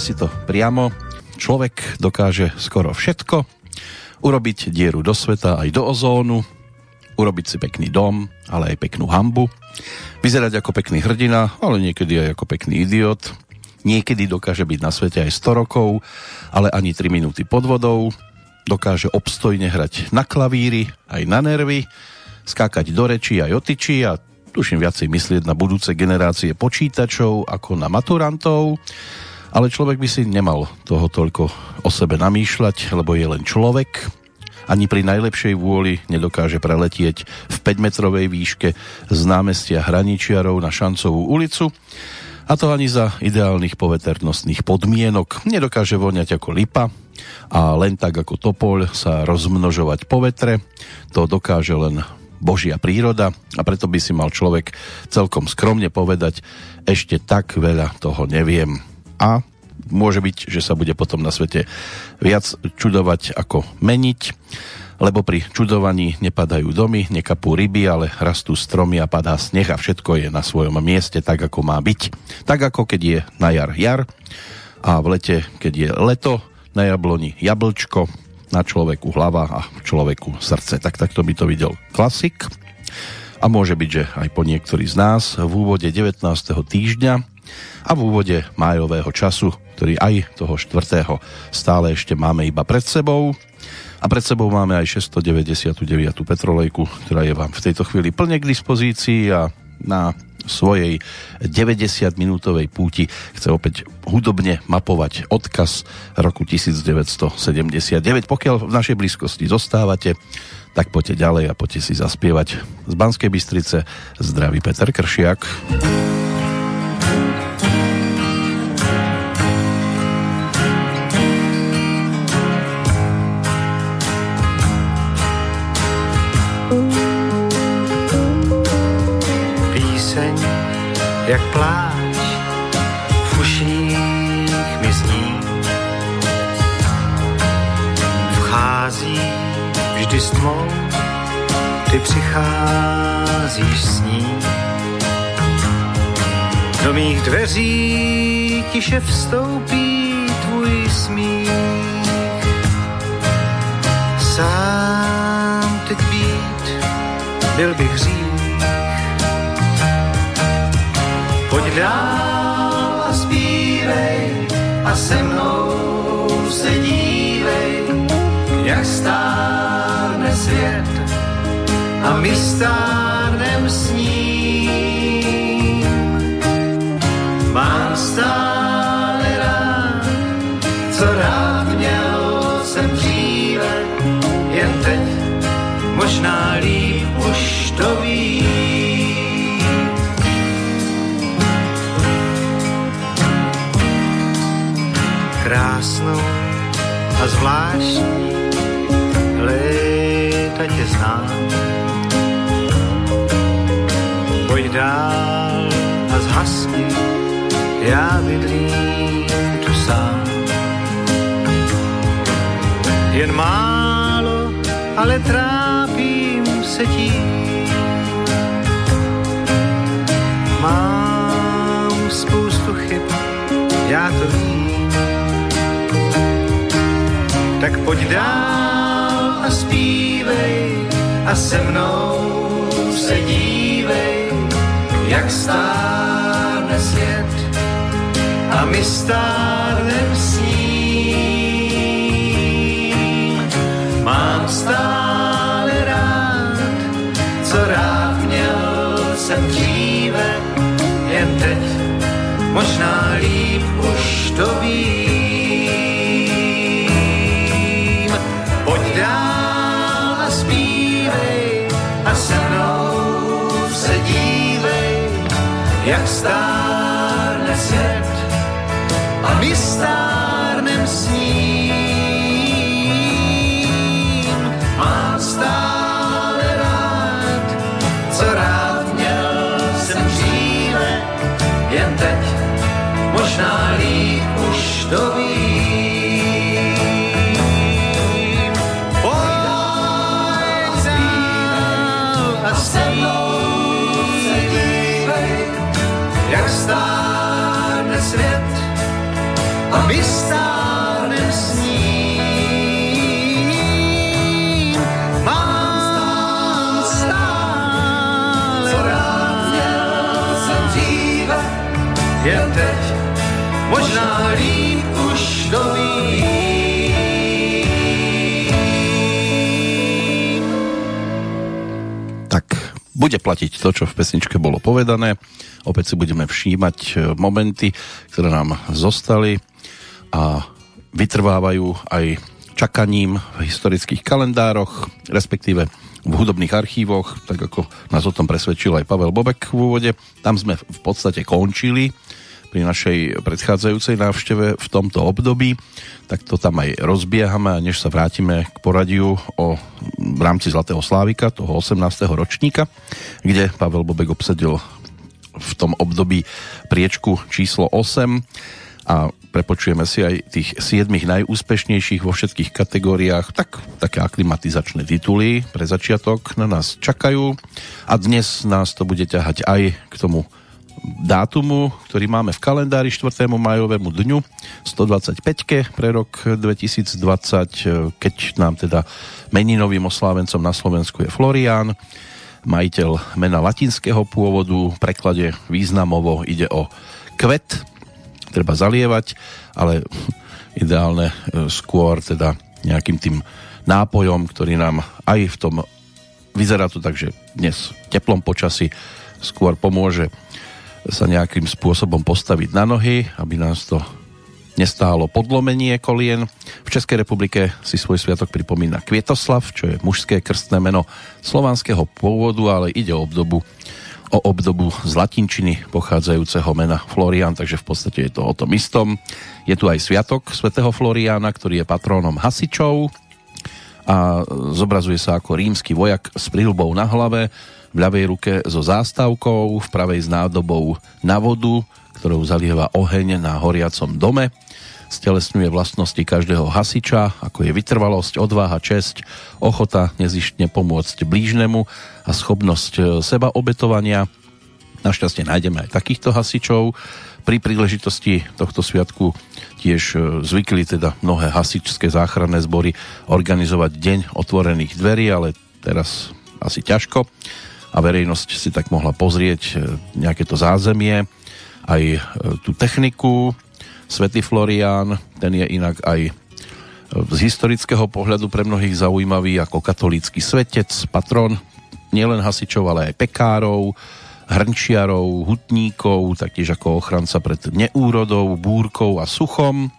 povedzme si to priamo, človek dokáže skoro všetko, urobiť dieru do sveta aj do ozónu, urobiť si pekný dom, ale aj peknú hambu, vyzerať ako pekný hrdina, ale niekedy aj ako pekný idiot, niekedy dokáže byť na svete aj 100 rokov, ale ani 3 minúty pod vodou, dokáže obstojne hrať na klavíri, aj na nervy, skákať do rečí aj otyčí a tuším viacej myslieť na budúce generácie počítačov ako na maturantov, ale človek by si nemal toho toľko o sebe namýšľať, lebo je len človek, ani pri najlepšej vôli nedokáže preletieť v 5-metrovej výške z námestia Hraničiarov na Šancovú ulicu, a to ani za ideálnych poveternostných podmienok. Nedokáže voňať ako lipa a len tak ako topoľ sa rozmnožovať po vetre. To dokáže len Božia príroda a preto by si mal človek celkom skromne povedať, ešte tak veľa toho neviem. A môže byť, že sa bude potom na svete viac čudovať ako meniť, lebo pri čudovaní nepadajú domy, nekapú ryby, ale rastú stromy a padá sneh a všetko je na svojom mieste tak, ako má byť. Tak ako keď je na jar jar a v lete, keď je leto, na jabloni jablčko, na človeku hlava a človeku srdce. Tak takto by to videl klasik. A môže byť, že aj po niektorí z nás v úvode 19. týždňa a v úvode májového času, ktorý aj toho 4. stále ešte máme iba pred sebou. A pred sebou máme aj 699. petrolejku, ktorá je vám v tejto chvíli plne k dispozícii a na svojej 90-minútovej púti chce opäť hudobne mapovať odkaz roku 1979. Pokiaľ v našej blízkosti zostávate, tak poďte ďalej a poďte si zaspievať z Banskej Bystrice. Zdraví Peter Kršiak. Jak pláč v uších mi zní. Vchází vždy s tmou, ty přicházíš s ní. Do mých dveří tiše vstoupí tvůj smích. Sám teď být, byl bych říct, dál a zpívej a se mnou se dívej, jak stárne svět a my stárnem s ním. A zvláštní, léta tě znám. Pojď dál a zhasni, já bydlím tu sám. Jen málo, ale trápím se tím. Mám spoustu chyb, já to vím tak pojď dál a zpívej a se mnou se dívej, jak stárne svět a my stárnem s ním. Mám stále rád, co rád měl jsem dříve, jen teď možná líp už to vím. Jak stárne svět a my stárnem s ním. Mám stále rád, co rád měl jsem dříve, jen teď možná líp už to bude platiť to, čo v pesničke bolo povedané. Opäť si budeme všímať e, momenty, ktoré nám zostali a vytrvávajú aj čakaním v historických kalendároch, respektíve v hudobných archívoch, tak ako nás o tom presvedčil aj Pavel Bobek v úvode. Tam sme v podstate končili pri našej predchádzajúcej návšteve v tomto období, tak to tam aj rozbiehame a než sa vrátime k poradiu o, v rámci Zlatého Slávika, toho 18. ročníka, kde Pavel Bobek obsadil v tom období priečku číslo 8 a prepočujeme si aj tých 7 najúspešnejších vo všetkých kategóriách, tak také aklimatizačné tituly pre začiatok na nás čakajú a dnes nás to bude ťahať aj k tomu dátumu, ktorý máme v kalendári 4. majovému dňu 125 pre rok 2020, keď nám teda meninovým oslávencom na Slovensku je Florián, majiteľ mena latinského pôvodu, v preklade významovo ide o kvet, treba zalievať, ale ideálne e, skôr teda nejakým tým nápojom, ktorý nám aj v tom vyzerá to tak, že dnes teplom počasí skôr pomôže sa nejakým spôsobom postaviť na nohy, aby nás to nestálo podlomenie kolien. V Českej republike si svoj sviatok pripomína Kvietoslav, čo je mužské krstné meno slovanského pôvodu, ale ide o obdobu o obdobu z latinčiny pochádzajúceho mena Florian, takže v podstate je to o tom istom. Je tu aj sviatok svätého Floriana, ktorý je patrónom hasičov a zobrazuje sa ako rímsky vojak s prilbou na hlave, v ľavej ruke so zástavkou, v pravej s nádobou na vodu, ktorou zalieva oheň na horiacom dome. Stelesňuje vlastnosti každého hasiča, ako je vytrvalosť, odvaha, česť, ochota nezištne pomôcť blížnemu a schopnosť e, seba obetovania. Našťastie nájdeme aj takýchto hasičov. Pri príležitosti tohto sviatku tiež e, zvykli teda mnohé hasičské záchranné zbory organizovať deň otvorených dverí, ale teraz asi ťažko a verejnosť si tak mohla pozrieť e, nejaké to zázemie, aj e, tú techniku. Svetý Florián, ten je inak aj e, z historického pohľadu pre mnohých zaujímavý ako katolícky svetec, patron nielen hasičov, ale aj pekárov, hrnčiarov, hutníkov, taktiež ako ochranca pred neúrodou, búrkou a suchom.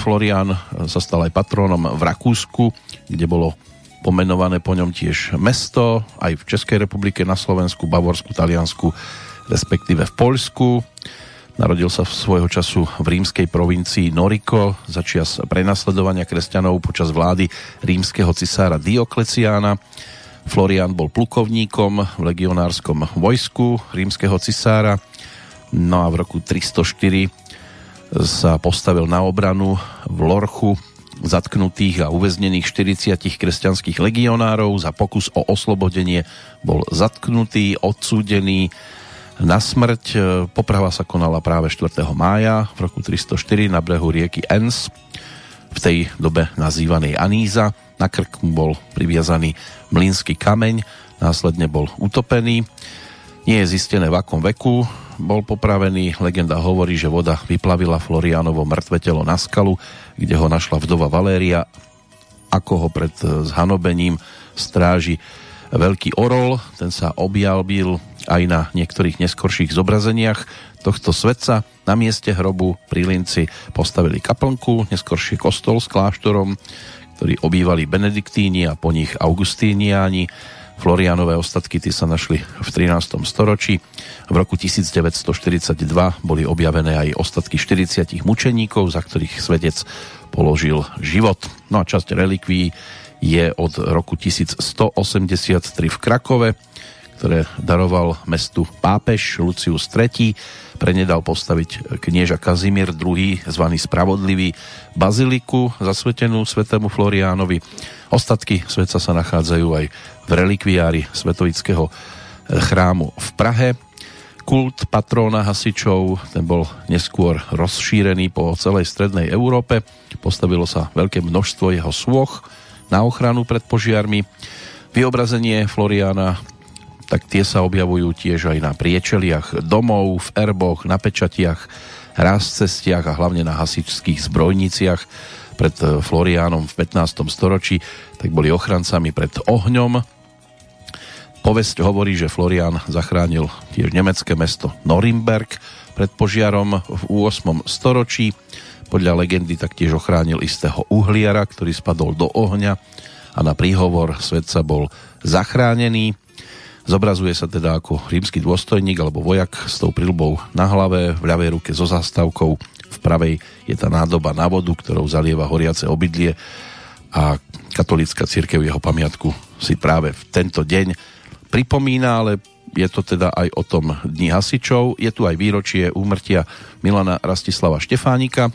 Florian sa stal aj patrónom v Rakúsku, kde bolo pomenované po ňom tiež mesto, aj v Českej republike, na Slovensku, Bavorsku, Taliansku, respektíve v Poľsku. Narodil sa v svojho času v rímskej provincii Noriko za čias prenasledovania kresťanov počas vlády rímskeho cisára Diokleciána. Florian bol plukovníkom v legionárskom vojsku rímskeho cisára. No a v roku 304 sa postavil na obranu v Lorchu zatknutých a uväznených 40 kresťanských legionárov. Za pokus o oslobodenie bol zatknutý, odsúdený na smrť. Poprava sa konala práve 4. mája v roku 304 na brehu rieky Ens, v tej dobe nazývanej Aníza. Na krk mu bol priviazaný mlínsky kameň, následne bol utopený. Nie je zistené v akom veku bol popravený. Legenda hovorí, že voda vyplavila Florianovo mŕtve telo na skalu, kde ho našla vdova Valéria, ako ho pred zhanobením stráži veľký orol. Ten sa objavil aj na niektorých neskorších zobrazeniach tohto svetca. Na mieste hrobu pri Linci postavili kaplnku, neskoršie kostol s kláštorom, ktorý obývali benediktíni a po nich augustíniáni Florianové ostatky ty sa našli v 13. storočí. V roku 1942 boli objavené aj ostatky 40 mučeníkov, za ktorých svedec položil život. No a časť relikví je od roku 1183 v Krakove, ktoré daroval mestu pápež Lucius III. Prenedal postaviť knieža Kazimír II, zvaný Spravodlivý, baziliku zasvetenú svetému Floriánovi. Ostatky svetca sa nachádzajú aj v relikviári svetovického eh, chrámu v Prahe. Kult patróna hasičov, ten bol neskôr rozšírený po celej strednej Európe. Postavilo sa veľké množstvo jeho svoch na ochranu pred požiarmi. Vyobrazenie Floriana tak tie sa objavujú tiež aj na priečeliach domov, v erboch, na pečatiach, cestiach a hlavne na hasičských zbrojniciach pred eh, Floriánom v 15. storočí, tak boli ochrancami pred ohňom Povesť hovorí, že Florian zachránil tiež nemecké mesto Norimberg pred požiarom v 8. storočí. Podľa legendy taktiež ochránil istého uhliara, ktorý spadol do ohňa a na príhovor svetca bol zachránený. Zobrazuje sa teda ako rímsky dôstojník alebo vojak s tou prilbou na hlave, v ľavej ruke so zastavkou, v pravej je tá nádoba na vodu, ktorou zalieva horiace obydlie a katolická církev jeho pamiatku si práve v tento deň pripomína, ale je to teda aj o tom Dni hasičov. Je tu aj výročie úmrtia Milana Rastislava Štefánika.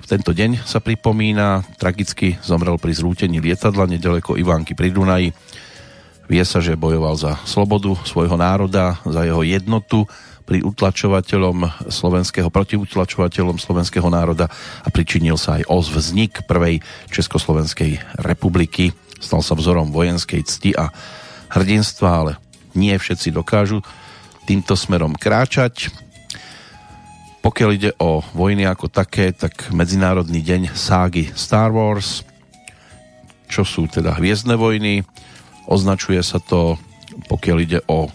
V tento deň sa pripomína, tragicky zomrel pri zrútení lietadla nedaleko Ivánky pri Dunaji. Vie sa, že bojoval za slobodu svojho národa, za jeho jednotu pri utlačovateľom slovenského, proti utlačovateľom slovenského národa a pričinil sa aj o vznik prvej Československej republiky. Stal sa vzorom vojenskej cti a hrdinstva, ale nie všetci dokážu týmto smerom kráčať. Pokiaľ ide o vojny ako také, tak Medzinárodný deň ságy Star Wars, čo sú teda Hviezdne vojny, označuje sa to, pokiaľ ide o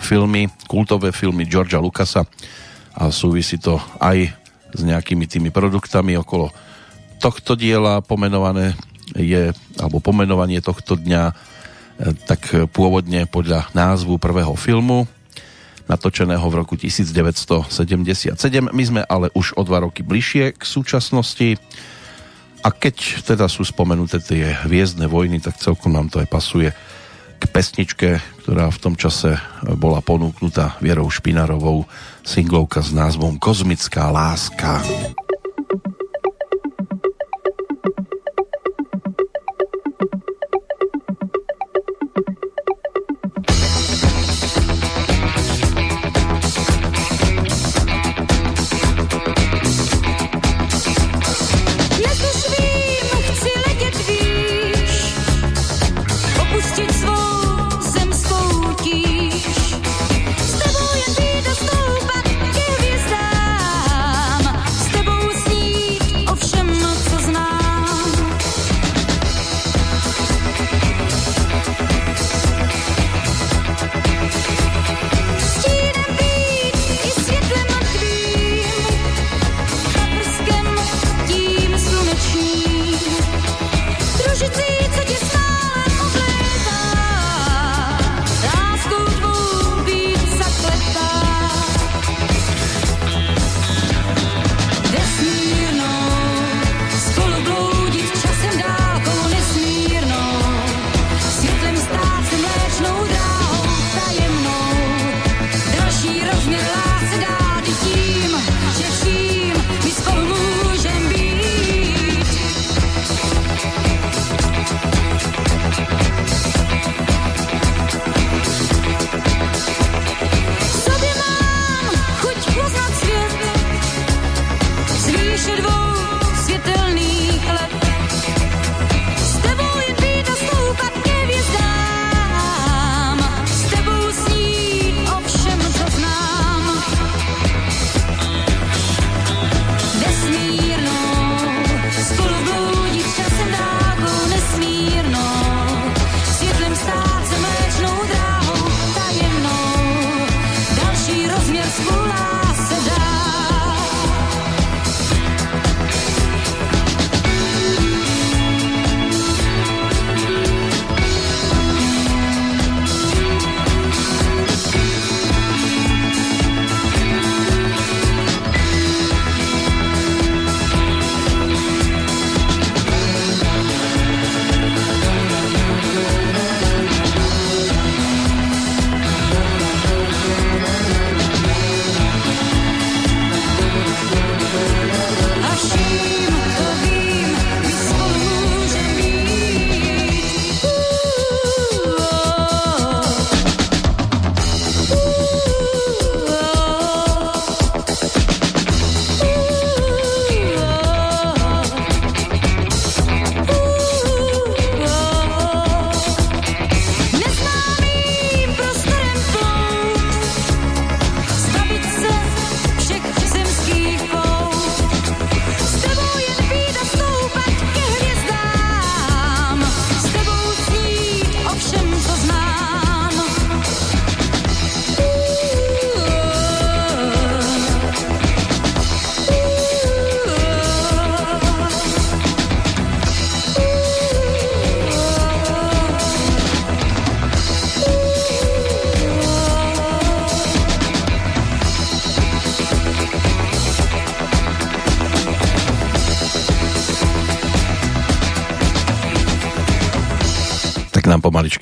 filmy, kultové filmy Georgia Lucasa a súvisí to aj s nejakými tými produktami. Okolo tohto diela pomenované je, alebo pomenovanie tohto dňa tak pôvodne podľa názvu prvého filmu, natočeného v roku 1977. My sme ale už o dva roky bližšie k súčasnosti. A keď teda sú spomenuté tie hviezdne vojny, tak celkom nám to aj pasuje k pesničke, ktorá v tom čase bola ponúknutá Vierou Špinarovou, singlovka s názvom Kozmická láska. S tebou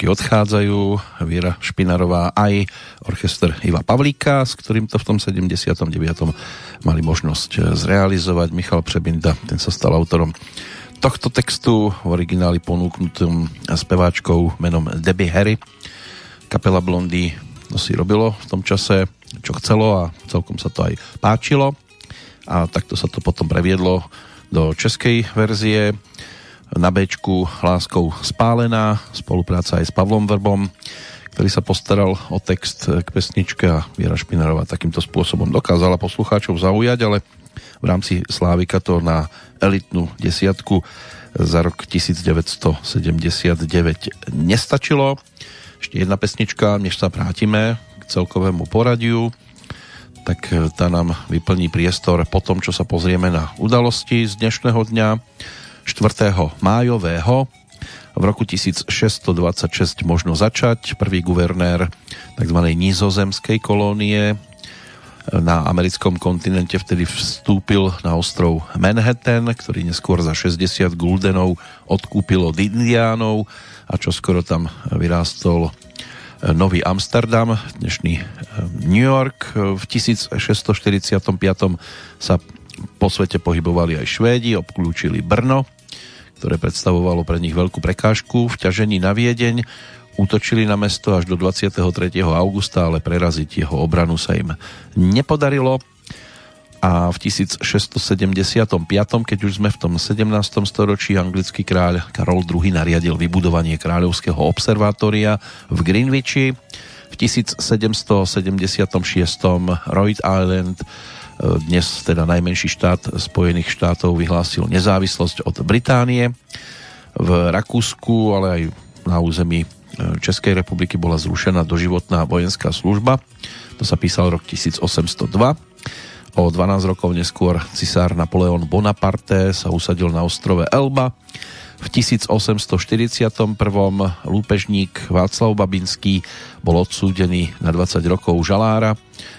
pomaličky odchádzajú Viera Špinarová aj orchester Iva Pavlíka, s ktorým to v tom 79. mali možnosť zrealizovať. Michal Přebinda, ten sa stal autorom tohto textu v origináli ponúknutým speváčkou menom Debbie Harry. Kapela Blondy to si robilo v tom čase, čo chcelo a celkom sa to aj páčilo. A takto sa to potom previedlo do českej verzie na Bčku Láskou spálená, spolupráca aj s Pavlom Vrbom, ktorý sa postaral o text k pesničke a Viera Špinarová takýmto spôsobom dokázala poslucháčov zaujať, ale v rámci Slávika to na elitnú desiatku za rok 1979 nestačilo. Ešte jedna pesnička, než sa vrátime k celkovému poradiu, tak tá nám vyplní priestor po tom, čo sa pozrieme na udalosti z dnešného dňa. 4. májového v roku 1626 možno začať. Prvý guvernér tzv. nízozemskej kolónie na americkom kontinente vtedy vstúpil na ostrov Manhattan, ktorý neskôr za 60 guldenov odkúpil od indiánov a čo skoro tam vyrástol Nový Amsterdam, dnešný New York. V 1645 sa po svete pohybovali aj Švédi, obklúčili Brno ktoré predstavovalo pre nich veľkú prekážku v ťažení na Viedeň. Útočili na mesto až do 23. augusta, ale preraziť jeho obranu sa im nepodarilo. A v 1675, keď už sme v tom 17. storočí, anglický kráľ Karol II nariadil vybudovanie kráľovského observatória v Greenwichi. V 1776. Rhode Island dnes teda najmenší štát Spojených štátov vyhlásil nezávislosť od Británie. V Rakúsku, ale aj na území e, Českej republiky bola zrušená doživotná vojenská služba. To sa písal rok 1802. O 12 rokov neskôr cisár Napoleon Bonaparte sa usadil na ostrove Elba. V 1841. lúpežník Václav Babinský bol odsúdený na 20 rokov žalára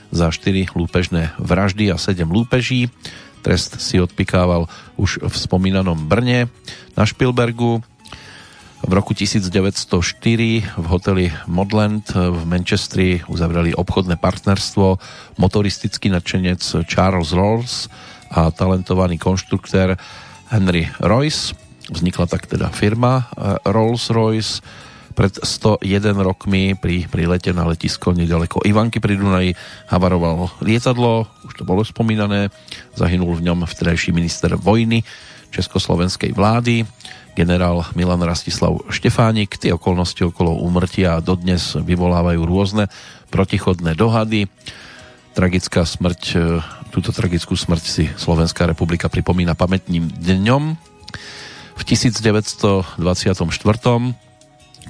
za 4 lúpežné vraždy a 7 lúpeží. Trest si odpikával už v spomínanom Brne na Špilbergu. V roku 1904 v hoteli Modland v Manchestri uzavreli obchodné partnerstvo motoristický nadšenec Charles Rolls a talentovaný konštruktér Henry Royce. Vznikla tak teda firma eh, Rolls-Royce pred 101 rokmi pri, pri lete na letisko nedaleko Ivanky pri Dunaji havarovalo lietadlo, už to bolo spomínané, zahynul v ňom vtedajší minister vojny československej vlády, generál Milan Rastislav Štefánik. Tie okolnosti okolo úmrtia dodnes vyvolávajú rôzne protichodné dohady. Tragická smrť, e, túto tragickú smrť si Slovenská republika pripomína pamätným dňom. V 1924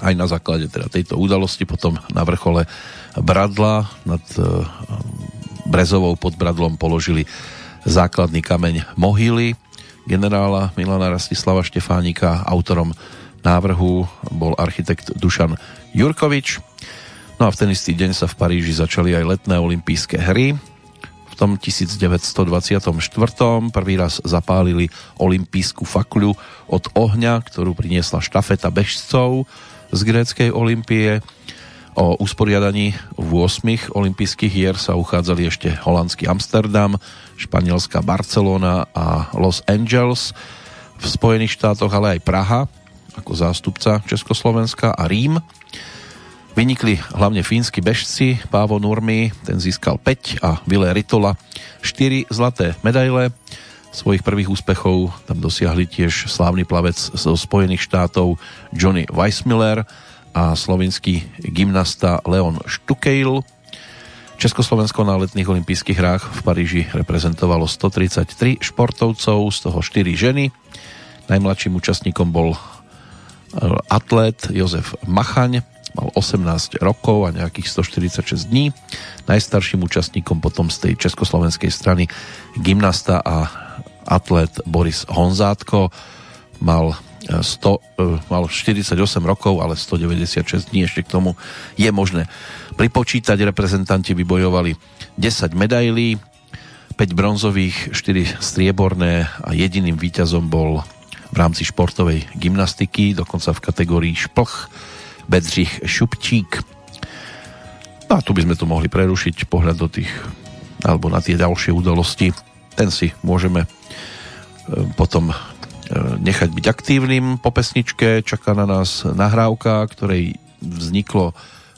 aj na základe teda tejto udalosti potom na vrchole Bradla nad e, Brezovou pod Bradlom položili základný kameň mohyly generála Milana Rastislava Štefánika. Autorom návrhu bol architekt Dušan Jurkovič. No a v ten istý deň sa v Paríži začali aj letné olympijské hry. Tom 1924. prvý raz zapálili olympijskú fakľu od ohňa, ktorú priniesla štafeta bežcov z gréckej olympie. O usporiadaní v 8 olympijských hier sa uchádzali ešte holandský Amsterdam, španielská Barcelona a Los Angeles v Spojených štátoch, ale aj Praha ako zástupca Československa a Rím. Vynikli hlavne fínsky bežci, Pávo Nurmi, ten získal 5 a Ville Ritola 4 zlaté medaile. Svojich prvých úspechov tam dosiahli tiež slávny plavec zo Spojených štátov Johnny Weissmiller a slovinský gymnasta Leon Štukejl. Československo na letných olympijských hrách v Paríži reprezentovalo 133 športovcov, z toho 4 ženy. Najmladším účastníkom bol atlét Jozef Machaň, mal 18 rokov a nejakých 146 dní. Najstarším účastníkom potom z tej československej strany gymnasta a atlét Boris Honzátko mal 100, e, mal 48 rokov, ale 196 dní ešte k tomu je možné pripočítať. Reprezentanti vybojovali 10 medailí, 5 bronzových, 4 strieborné a jediným víťazom bol v rámci športovej gymnastiky, dokonca v kategórii šplch, Bedřich Šupčík. No a tu by sme to mohli prerušiť, pohľad do tých, alebo na tie ďalšie udalosti. Ten si môžeme e, potom e, nechať byť aktívnym po pesničke. Čaká na nás nahrávka, ktorej vzniklo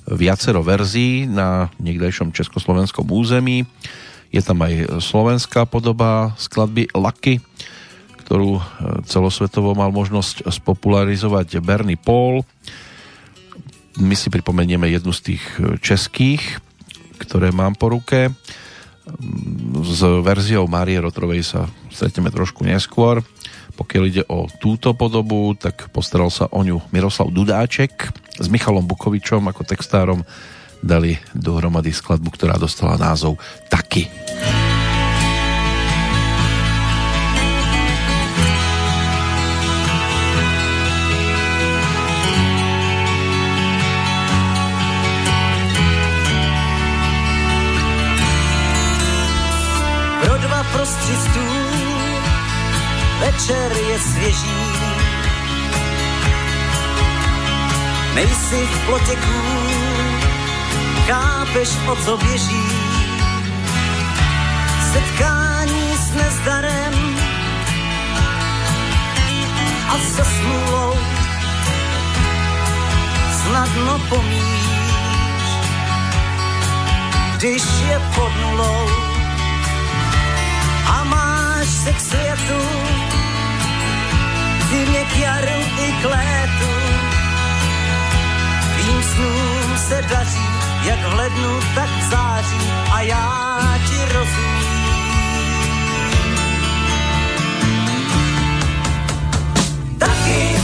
viacero verzií na niekdejšom československom území. Je tam aj slovenská podoba skladby Lucky, ktorú e, celosvetovo mal možnosť spopularizovať Bernie Paul. My si pripomenieme jednu z tých e, českých, ktoré mám po ruke. S verziou Márie Rotrovej sa stretneme trošku neskôr. Pokiaľ ide o túto podobu, tak postaral sa o ňu Miroslav Dudáček s Michalom Bukovičom ako textárom dali dohromady skladbu, ktorá dostala názov Taky. Taky. Prostřistů, večer je svěží. Nejsi v plotě chápeš, o co běží. Setkání s nezdarem a se smůlou snadno pomíš, když je pod nulou a máš se k světu, zimě k jaru i k létu. Tvým snům se daří, jak v lednu, tak v září a já ti rozumím. Taky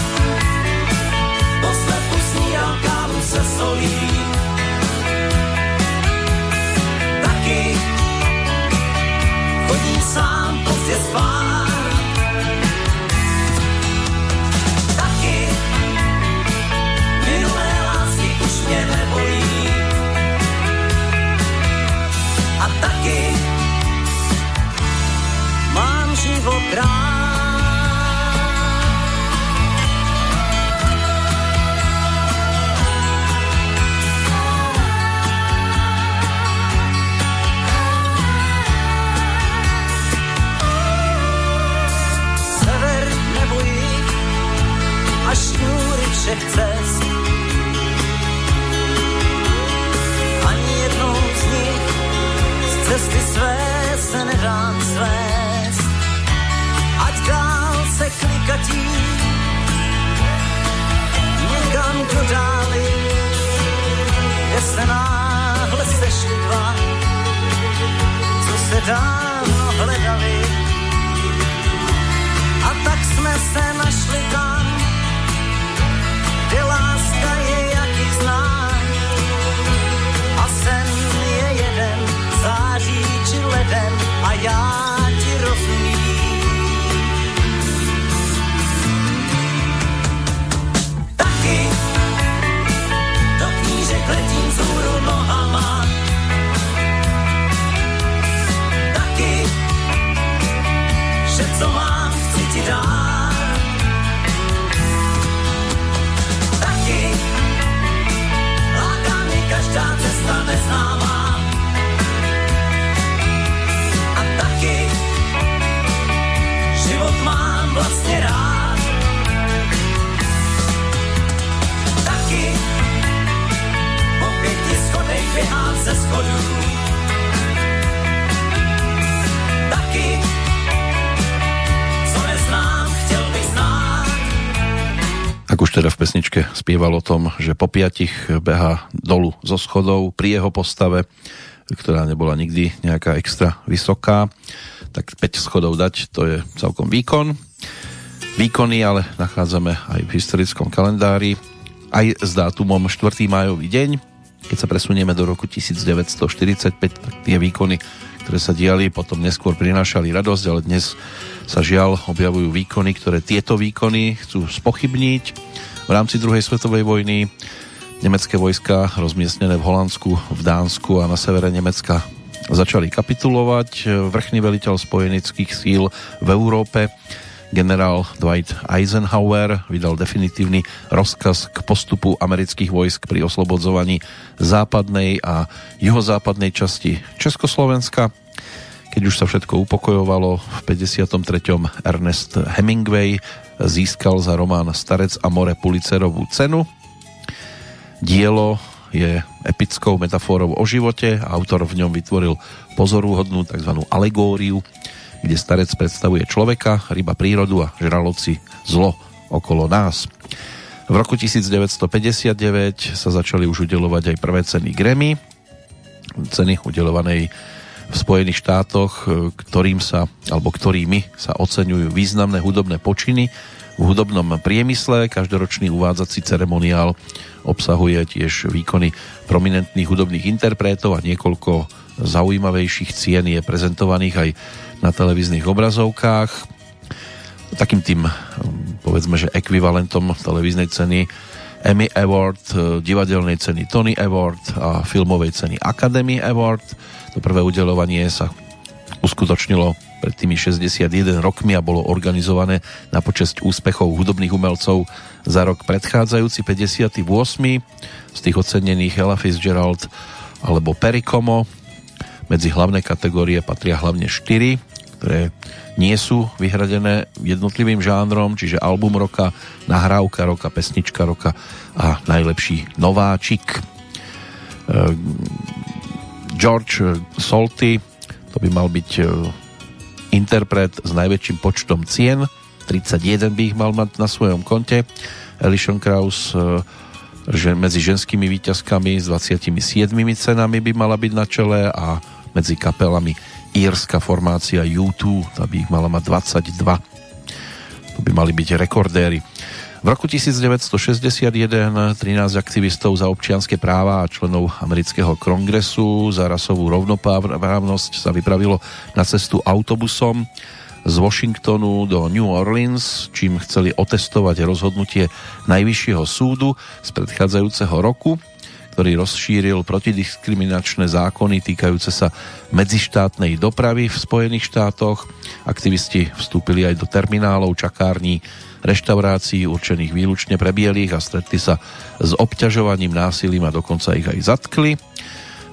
poslepu snídal kávu se solí, teda v pesničke spieval o tom, že po piatich beha dolu zo schodov pri jeho postave, ktorá nebola nikdy nejaká extra vysoká, tak 5 schodov dať, to je celkom výkon. Výkony ale nachádzame aj v historickom kalendári, aj s dátumom 4. májový deň. Keď sa presunieme do roku 1945, tak tie výkony, ktoré sa diali, potom neskôr prinášali radosť, ale dnes sa žiaľ objavujú výkony, ktoré tieto výkony chcú spochybniť. V rámci druhej svetovej vojny nemecké vojska rozmiestnené v Holandsku, v Dánsku a na severe Nemecka začali kapitulovať. Vrchný veliteľ spojenických síl v Európe generál Dwight Eisenhower vydal definitívny rozkaz k postupu amerických vojsk pri oslobodzovaní západnej a juhozápadnej časti Československa. Keď už sa všetko upokojovalo, v 53. Ernest Hemingway získal za román Starec a more Pulitzerovú cenu. Dielo je epickou metaforou o živote autor v ňom vytvoril pozorúhodnú tzv. alegóriu kde starec predstavuje človeka, ryba prírodu a žraloci zlo okolo nás. V roku 1959 sa začali už udelovať aj prvé ceny Grammy, ceny udelovanej v Spojených štátoch, ktorým sa, alebo ktorými sa oceňujú významné hudobné počiny v hudobnom priemysle. Každoročný uvádzací ceremoniál obsahuje tiež výkony prominentných hudobných interpretov a niekoľko zaujímavejších cien je prezentovaných aj na televíznych obrazovkách. Takým tým, povedzme, že ekvivalentom televíznej ceny Emmy Award, e, divadelnej ceny Tony Award a filmovej ceny Academy Award. To prvé udelovanie sa uskutočnilo pred tými 61 rokmi a bolo organizované na počesť úspechov hudobných umelcov za rok predchádzajúci 58. Z tých ocenených Ella Fitzgerald alebo Pericomo. Medzi hlavné kategórie patria hlavne 4 ktoré nie sú vyhradené jednotlivým žánrom, čiže album roka, nahrávka roka, pesnička roka a najlepší nováčik. E, George Solty, to by mal byť e, interpret s najväčším počtom cien, 31 by ich mal mať na svojom konte. Alison Krauss e, že medzi ženskými výťazkami s 27 cenami by mala byť na čele a medzi kapelami írska formácia U2, tá by ich mala mať 22. To by mali byť rekordéry. V roku 1961 13 aktivistov za občianske práva a členov amerického kongresu za rasovú rovnoprávnosť sa vypravilo na cestu autobusom z Washingtonu do New Orleans, čím chceli otestovať rozhodnutie Najvyššieho súdu z predchádzajúceho roku ktorý rozšíril protidiskriminačné zákony týkajúce sa medzištátnej dopravy v Spojených štátoch. Aktivisti vstúpili aj do terminálov, čakární, reštaurácií určených výlučne pre bielých a stretli sa s obťažovaním, násilím a dokonca ich aj zatkli.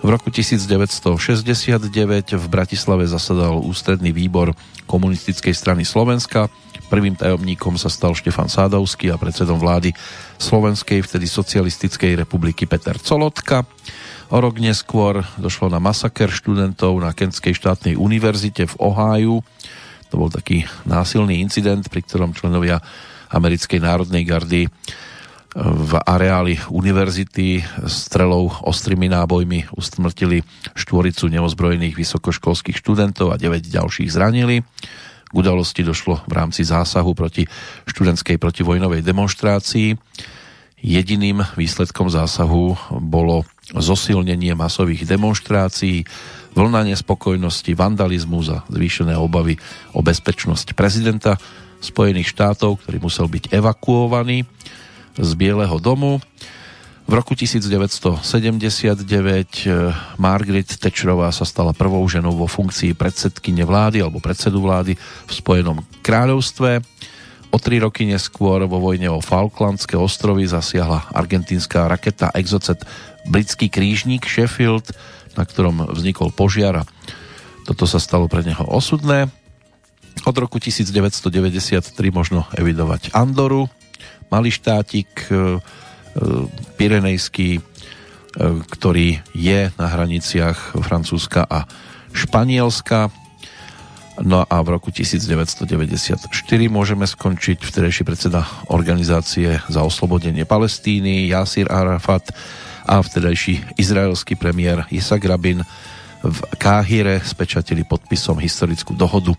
V roku 1969 v Bratislave zasadal ústredný výbor komunistickej strany Slovenska. Prvým tajomníkom sa stal Štefan Sádovský a predsedom vlády Slovenskej, vtedy Socialistickej republiky Peter Colotka. O rok neskôr došlo na masaker študentov na Kentskej štátnej univerzite v Oháju. To bol taký násilný incident, pri ktorom členovia americkej národnej gardy v areáli univerzity strelou ostrými nábojmi usmrtili štvoricu neozbrojených vysokoškolských študentov a 9 ďalších zranili. K udalosti došlo v rámci zásahu proti študentskej protivojnovej demonstrácii. Jediným výsledkom zásahu bolo zosilnenie masových demonstrácií, vlna nespokojnosti, vandalizmus a zvýšené obavy o bezpečnosť prezidenta Spojených štátov, ktorý musel byť evakuovaný z Bieleho domu. V roku 1979 eh, Margaret Thatcherová sa stala prvou ženou vo funkcii predsedkyne vlády alebo predsedu vlády v Spojenom kráľovstve. O tri roky neskôr vo vojne o Falklandské ostrovy zasiahla argentínska raketa Exocet britský krížnik Sheffield, na ktorom vznikol požiar toto sa stalo pre neho osudné. Od roku 1993 možno evidovať Andoru, malý štátik e, e, Pirenejský, e, ktorý je na hraniciach Francúzska a Španielska. No a v roku 1994 môžeme skončiť vtedajší predseda organizácie za oslobodenie Palestíny Yasir Arafat a vtedajší izraelský premiér Isaac Rabin v Káhire spečatili podpisom historickú dohodu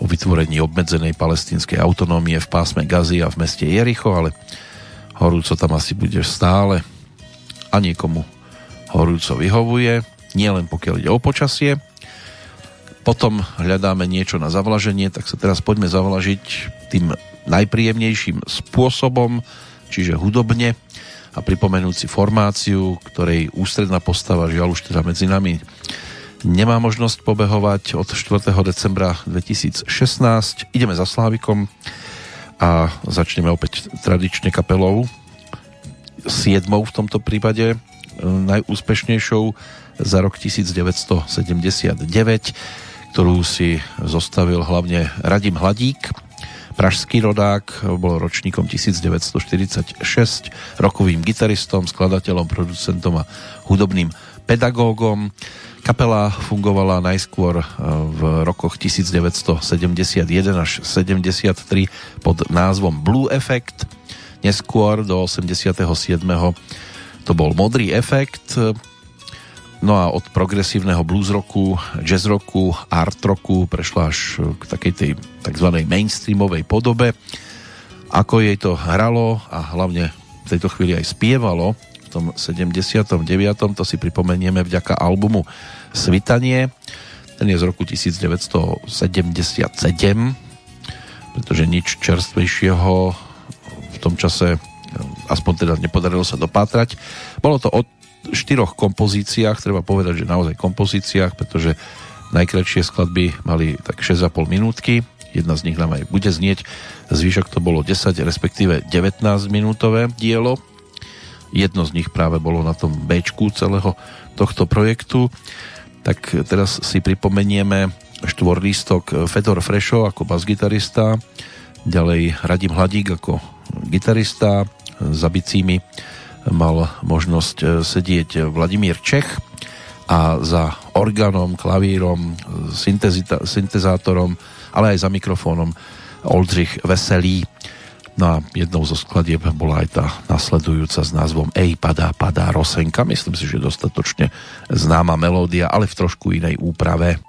o vytvorení obmedzenej palestínskej autonómie v pásme Gazy a v meste Jericho, ale horúco tam asi bude stále a niekomu horúco vyhovuje, nielen pokiaľ ide o počasie. Potom hľadáme niečo na zavlaženie, tak sa teraz poďme zavlažiť tým najpríjemnejším spôsobom, čiže hudobne a pripomenúci formáciu, ktorej ústredná postava žiaľ už teda medzi nami nemá možnosť pobehovať od 4. decembra 2016. Ideme za Slávikom a začneme opäť tradične kapelou, siedmou v tomto prípade, najúspešnejšou za rok 1979, ktorú si zostavil hlavne Radim Hladík, pražský rodák, bol ročníkom 1946, rokovým gitaristom, skladateľom, producentom a hudobným pedagógom. Kapela fungovala najskôr e, v rokoch 1971 až 73 pod názvom Blue Effect, neskôr do 87. to bol Modrý efekt, No a od progresívneho blues roku, jazz roku, art roku prešla až k takej tej tzv. mainstreamovej podobe. Ako jej to hralo a hlavne v tejto chvíli aj spievalo v tom 79. to si pripomenieme vďaka albumu Svitanie. Ten je z roku 1977, pretože nič čerstvejšieho v tom čase aspoň teda nepodarilo sa dopátrať. Bolo to od štyroch kompozíciách, treba povedať, že naozaj kompozíciách, pretože najkračšie skladby mali tak 6,5 minútky, jedna z nich nám aj bude znieť, zvyšok to bolo 10, respektíve 19 minútové dielo, jedno z nich práve bolo na tom B celého tohto projektu, tak teraz si pripomenieme štvorlístok Fedor Frešo ako basgitarista, ďalej Radim Hladík ako gitarista, za bicími mal možnosť e, sedieť Vladimír Čech a za orgánom, klavírom, syntezátorom, ale aj za mikrofónom Oldřich Veselý. No a jednou zo skladieb bola aj tá nasledujúca s názvom Ej, padá, padá Rosenka. Myslím si, že dostatočne známa melódia, ale v trošku inej úprave.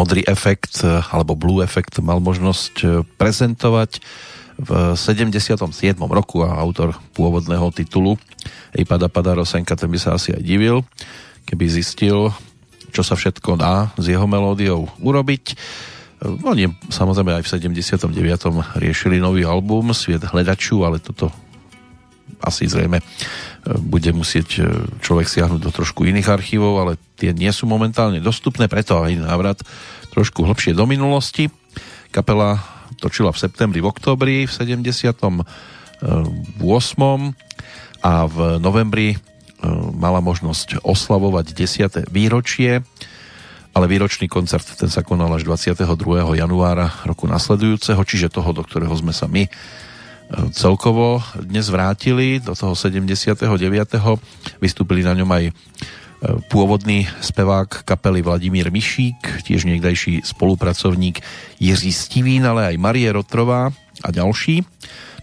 Modrý efekt e, alebo blue efekt mal možnosť e, prezentovať v 77. roku a autor pôvodného titulu Ej pada pada Rosenka, ten by sa asi aj divil, keby zistil, čo sa všetko dá s jeho melódiou urobiť. E, oni samozrejme aj v 79. riešili nový album Sviet hledaču, ale toto asi zrejme bude musieť e, človek siahnuť do trošku iných archívov, ale tie nie sú momentálne dostupné, preto aj návrat trošku hlbšie do minulosti. Kapela točila v septembri, v oktobri v 78. a v novembri e, mala možnosť oslavovať 10. výročie, ale výročný koncert ten sa konal až 22. januára roku nasledujúceho, čiže toho, do ktorého sme sa my celkovo dnes vrátili do toho 79. Vystúpili na ňom aj e, pôvodný spevák kapely Vladimír Mišík, tiež niekdajší spolupracovník Jiří Stivín, ale aj Marie Rotrová a ďalší.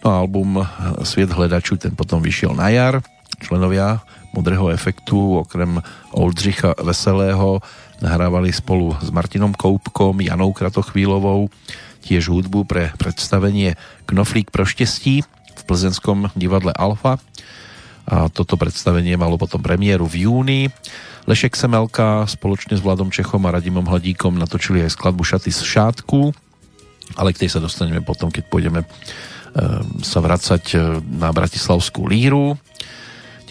No a album Sviet hledaču ten potom vyšiel na jar. Členovia Modrého efektu okrem Oldřicha Veselého nahrávali spolu s Martinom Koupkom, Janou Kratochvílovou, tiež hudbu pre predstavenie Knoflík pro štestí v plzenskom divadle Alfa. A toto predstavenie malo potom premiéru v júni. Lešek Semelka spoločne s Vladom Čechom a Radimom Hladíkom natočili aj skladbu Šaty z šátku, ale k tej sa dostaneme potom, keď pôjdeme e, sa vracať e, na Bratislavskú líru.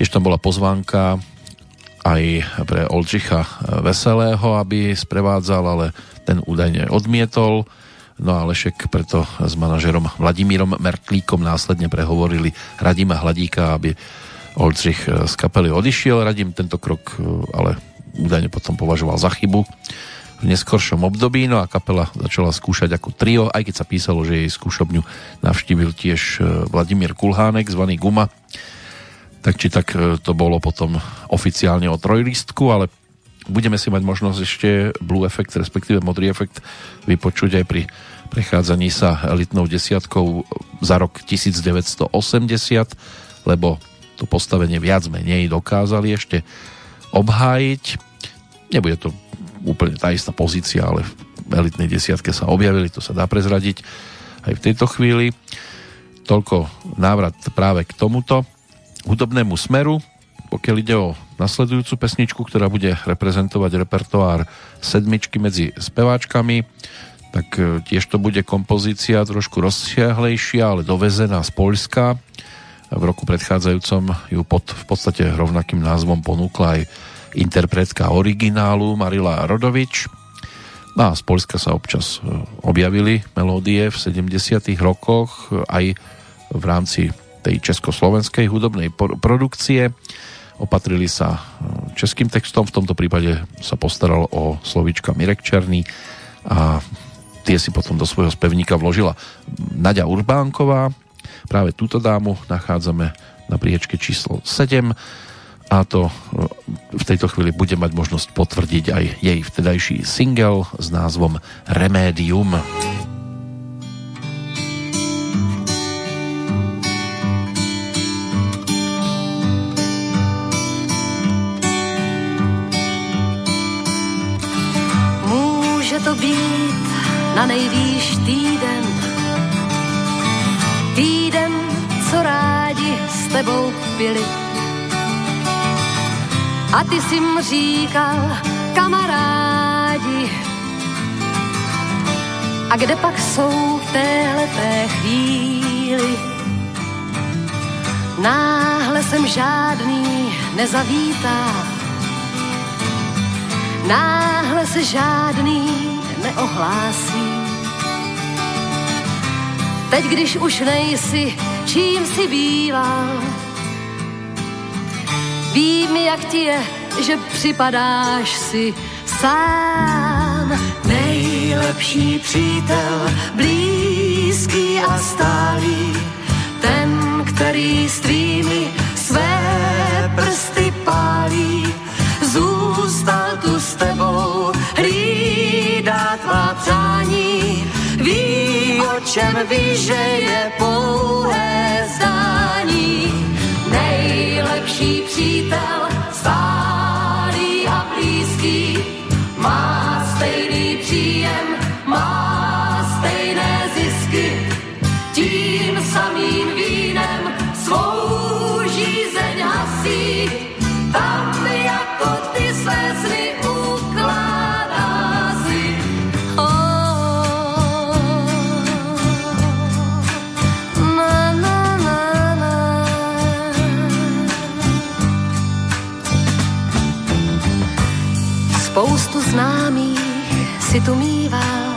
Tiež tam bola pozvánka aj pre Oldřicha Veselého, aby sprevádzal, ale ten údajne odmietol No a Lešek preto s manažerom Vladimírom Mertlíkom následne prehovorili Radima Hladíka, aby Oldřich z kapely odišiel. Radim tento krok e, ale údajne potom považoval za chybu v neskoršom období, no a kapela začala skúšať ako trio, aj keď sa písalo, že jej skúšobňu navštívil tiež e, Vladimír Kulhánek, zvaný Guma. Tak či tak e, to bolo potom oficiálne o trojlistku, ale budeme si mať možnosť ešte Blue Effect, respektíve Modrý efekt vypočuť aj pri prechádzaní sa elitnou desiatkou za rok 1980, lebo to postavenie viac menej dokázali ešte obhájiť. Nebude to úplne tá istá pozícia, ale v elitnej desiatke sa objavili, to sa dá prezradiť aj v tejto chvíli. Toľko návrat práve k tomuto hudobnému smeru pokiaľ ide o nasledujúcu pesničku, ktorá bude reprezentovať repertoár sedmičky medzi speváčkami, tak e, tiež to bude kompozícia trošku rozsiahlejšia, ale dovezená z Polska. V roku predchádzajúcom ju pod v podstate rovnakým názvom ponúkla aj interpretka originálu Marila Rodovič. No a z Polska sa občas e, objavili melódie v 70. rokoch aj v rámci tej československej hudobnej produkcie opatrili sa e, českým textom, v tomto prípade sa postaral o slovíčka Mirek Černý a tie si potom do svojho spevníka vložila Nadia Urbánková. Práve túto dámu nachádzame na priečke číslo 7 a to e, v tejto chvíli bude mať možnosť potvrdiť aj jej vtedajší single s názvom Remedium. Remedium na nejvýš týden. Týden, co rádi s tebou pili. A ty si mu říkal, kamarádi, a kde pak jsou v téhleté chvíli? Náhle jsem žádný nezavítal, náhle se žádný neohlásí. Teď, když už nejsi, čím si bílá, vím, jak ti je, že připadáš si sám. Nejlepší přítel, blízký a stálý, ten, který s tvými své prsty pálí, zůstal tu s tebou, hlídá tvá přání, ví, o čem ví, že je pouhé zdání. Nejlepší přítel, stálý a blízký, má stejný příjem, má stejné tu mýval,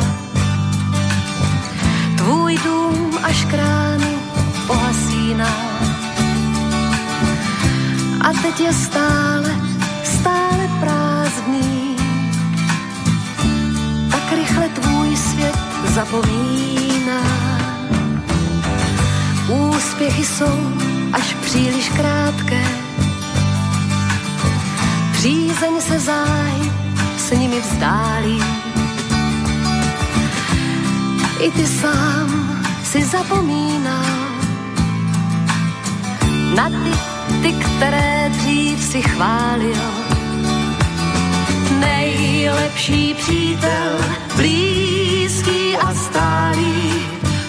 tvůj dům až kránu pohasíná. A teď je stále, stále prázdný, tak rychle tvůj svět zapomíná. Úspěchy jsou až příliš krátké, přízeň se záj s nimi vzdálí. I ty sám si zapomínal. Na ty, ty, které dřív si chválil. Nejlepší přítel, blízký a stálý,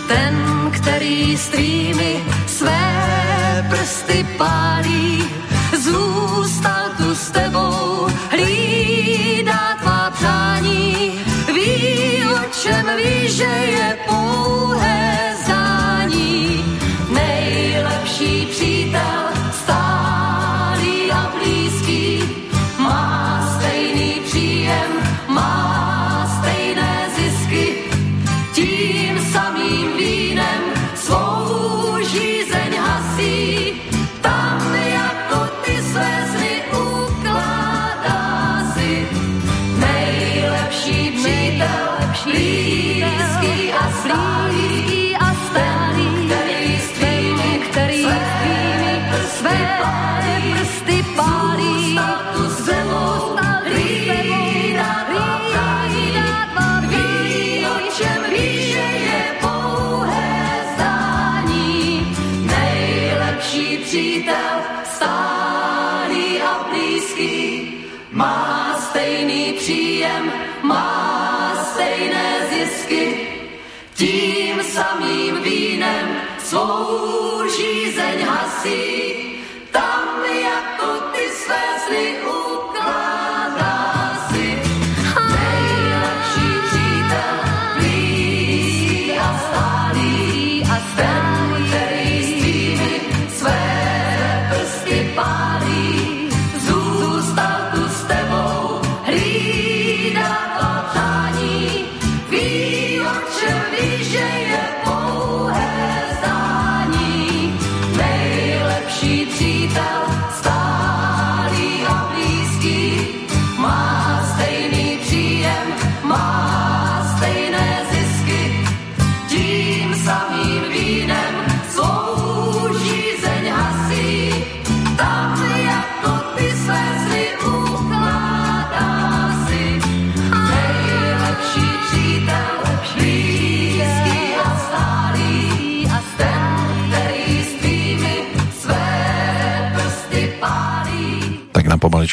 ten, který s tvými své prsty pálí, zůstal tu s tebou, ukládá si.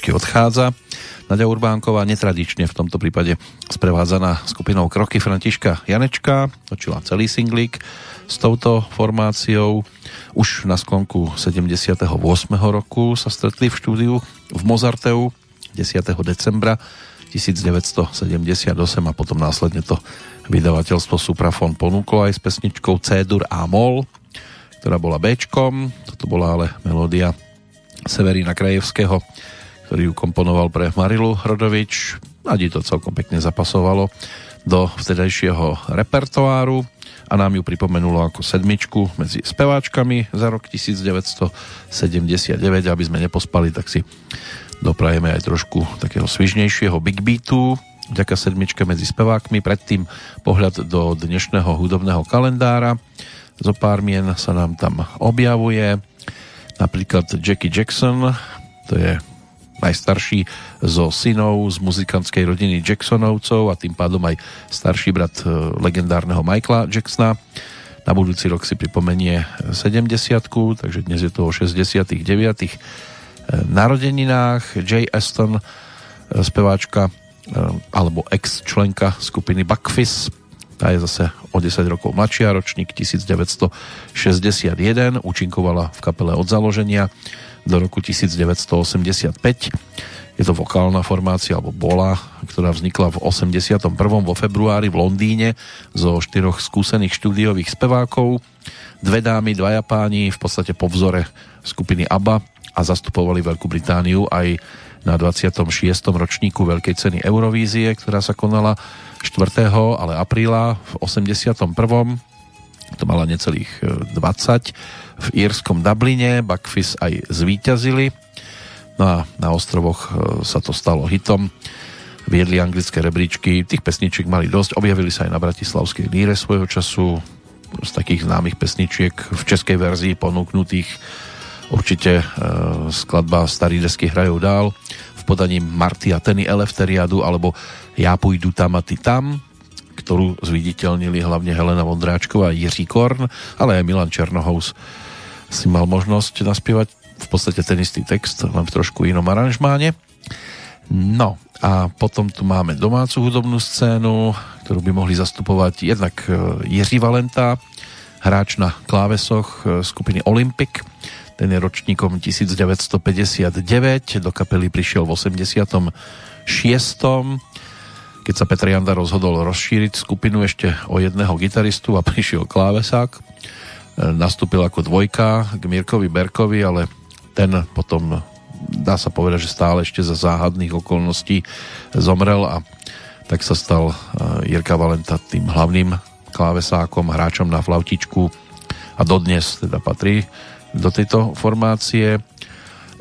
Pomaličky odchádza. Nadia Urbánková netradične v tomto prípade sprevádzaná skupinou Kroky Františka Janečka, točila celý singlík s touto formáciou. Už na sklonku 78. roku sa stretli v štúdiu v Mozarteu 10. decembra 1978 a potom následne to vydavateľstvo Suprafon ponúklo aj s pesničkou C-dur a mol, ktorá bola Bčkom, toto bola ale melódia Severína Krajevského, ktorý ju komponoval pre Marilu Hrodovič. Adi to celkom pekne zapasovalo do vtedajšieho repertoáru a nám ju pripomenulo ako sedmičku medzi speváčkami za rok 1979. Aby sme nepospali, tak si doprajeme aj trošku takého svižnejšieho big beatu vďaka sedmičke medzi spevákmi. Predtým pohľad do dnešného hudobného kalendára. Zo pár mien sa nám tam objavuje. Napríklad Jackie Jackson, to je najstarší zo synov z muzikantskej rodiny Jacksonovcov a tým pádom aj starší brat e, legendárneho Michaela Jacksona. Na budúci rok si pripomenie 70 takže dnes je to o 69 e, narodeninách. Jay Aston, e, speváčka alebo ex-členka skupiny Buckfizz, tá je zase o 10 rokov mladšia, ročník 1961, účinkovala v kapele od založenia do roku 1985. Je to vokálna formácia, alebo bola, ktorá vznikla v 81. vo februári v Londýne zo štyroch skúsených štúdiových spevákov. Dve dámy, dvaja páni, v podstate po vzore skupiny ABBA a zastupovali Veľkú Britániu aj na 26. ročníku Veľkej ceny Eurovízie, ktorá sa konala 4. ale apríla v 81. To mala necelých 20 e, v írskom Dubline, Buckfizz aj zvíťazili. No a na ostrovoch e, sa to stalo hitom. Viedli anglické rebríčky, tých pesničiek mali dosť, objavili sa aj na Bratislavskej líre svojho času, z takých známych pesničiek v českej verzii ponúknutých určite e, skladba Starý desky hrajú dál v podaní Marty a Teny Elefteriadu alebo Ja půjdu tam a ty tam ktorú zviditeľnili hlavne Helena Vondráčková a Jiří Korn, ale aj Milan Černohous si mal možnosť naspievať v podstate ten istý text, len v trošku inom aranžmáne. No a potom tu máme domácu hudobnú scénu, ktorú by mohli zastupovať jednak e, Jiří Valenta, hráč na klávesoch e, skupiny Olympic, ten je ročníkom 1959, do kapely prišiel v 86. Keď sa Petr Janda rozhodol rozšíriť skupinu ešte o jedného gitaristu a prišiel klávesák, nastúpil ako dvojka k Mirkovi Berkovi, ale ten potom dá sa povedať, že stále ešte za záhadných okolností zomrel a tak sa stal eh, Jirka Valenta tým hlavným klávesákom, hráčom na flautičku a dodnes teda patrí do tejto formácie.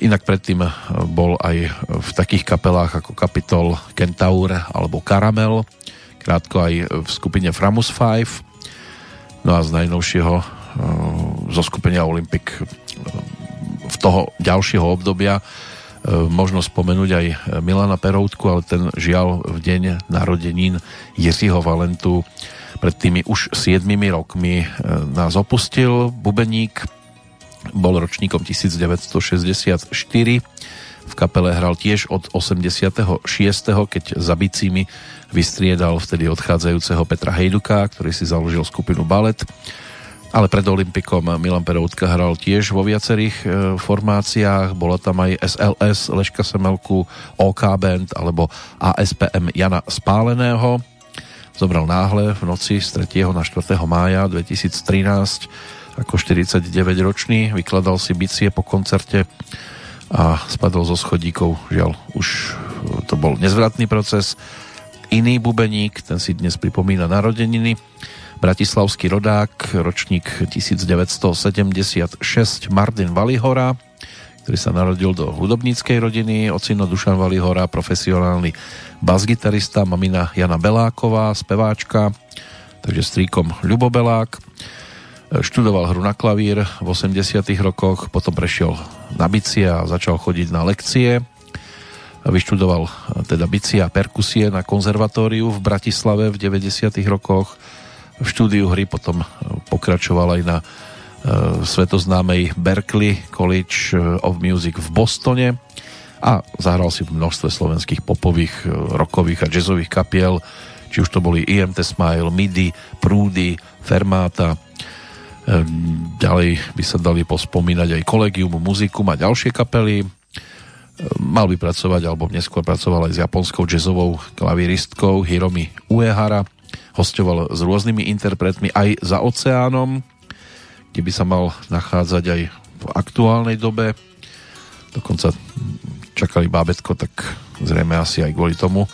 Inak predtým eh, bol aj v takých kapelách ako Capitol, Kentaur alebo Caramel, krátko aj v skupine Framus 5. No a z najnovšieho Eh, zo skupenia Olympic eh, v toho ďalšieho obdobia eh, možno spomenúť aj Milana Peroutku, ale ten žiaľ v deň narodenín Jiřího Valentu pred tými už 7 rokmi nás opustil. Bubeník bol ročníkom 1964 v kapele hral tiež od 86. keď za bicími vystriedal vtedy odchádzajúceho Petra Hejduka, ktorý si založil skupinu Balet ale pred Olympikom Milan Peroutka hral tiež vo viacerých e, formáciách, bola tam aj SLS Leška Semelku, OK Band alebo ASPM Jana Spáleného. Zobral náhle v noci z 3. na 4. mája 2013 ako 49-ročný, vykladal si bicie po koncerte a spadol zo schodíkov. Žiaľ, už to bol nezvratný proces. Iný bubeník, ten si dnes pripomína narodeniny, bratislavský rodák, ročník 1976, Martin Valihora, ktorý sa narodil do hudobníckej rodiny, ocino Dušan Valihora, profesionálny basgitarista, mamina Jana Beláková, speváčka, takže strýkom Ľubo Belák. Študoval hru na klavír v 80 rokoch, potom prešiel na bicie a začal chodiť na lekcie. Vyštudoval teda bicie a perkusie na konzervatóriu v Bratislave v 90 rokoch v štúdiu hry potom e, pokračoval aj na e, svetoznámej Berkeley College e, of Music v Bostone a zahral si v množstve slovenských popových, rokových a jazzových kapiel, či už to boli IMT Smile, MIDI, Prúdy, Fermáta, ďalej by sa dali pospomínať aj Collegium, Muzikum a ďalšie kapely. Mal by pracovať, alebo neskôr pracoval aj s japonskou jazzovou klavíristkou Hiromi Uehara, hostoval s rôznymi interpretmi aj za oceánom, kde by sa mal nachádzať aj v aktuálnej dobe. Dokonca čakali bábetko, tak zrejme asi aj kvôli tomu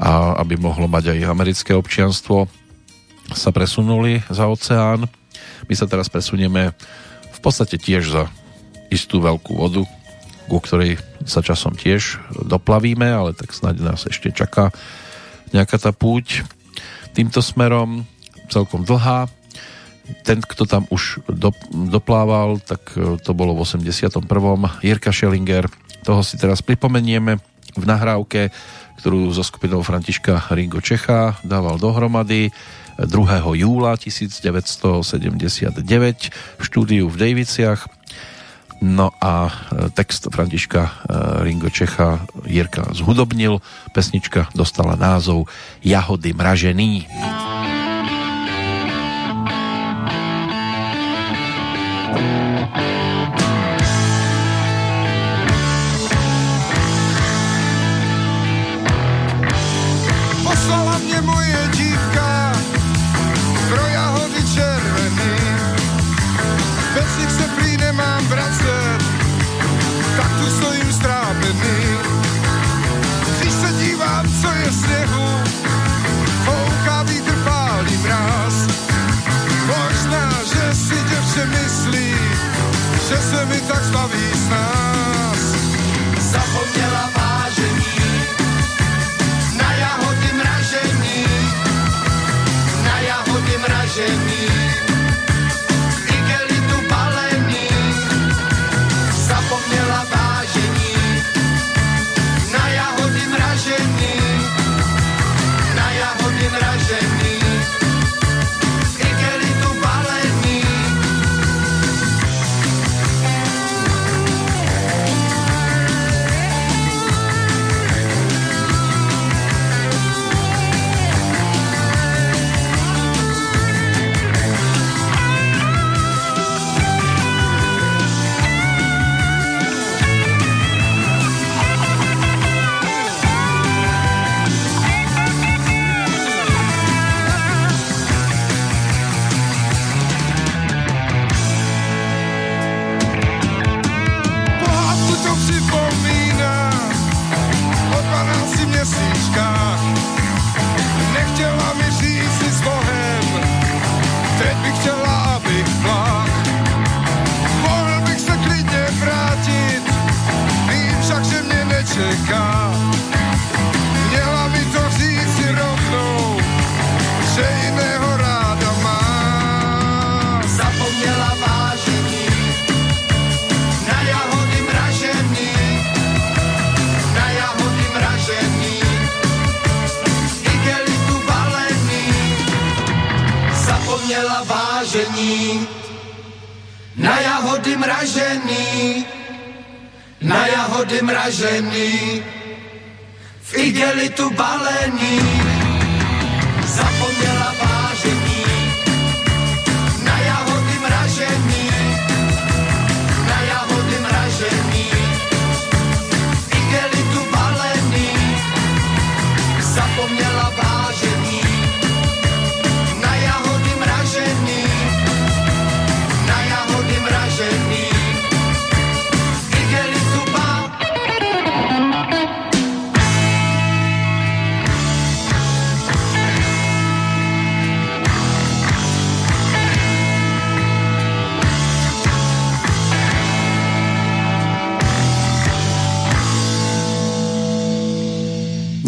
a aby mohlo mať aj americké občianstvo, sa presunuli za oceán. My sa teraz presunieme v podstate tiež za istú veľkú vodu, ku ktorej sa časom tiež doplavíme, ale tak snáď nás ešte čaká nejaká tá púť týmto smerom, celkom dlhá. Ten, kto tam už do, doplával, tak e, to bolo v 81. Jirka Schellinger, toho si teraz pripomenieme v nahrávke, ktorú so skupinou Františka Ringo Čecha dával dohromady 2. júla 1979 v štúdiu v Daviciach No a e, text Františka e, Ringo Čecha Jirka zhudobnil, pesnička dostala názov Jahody mražený.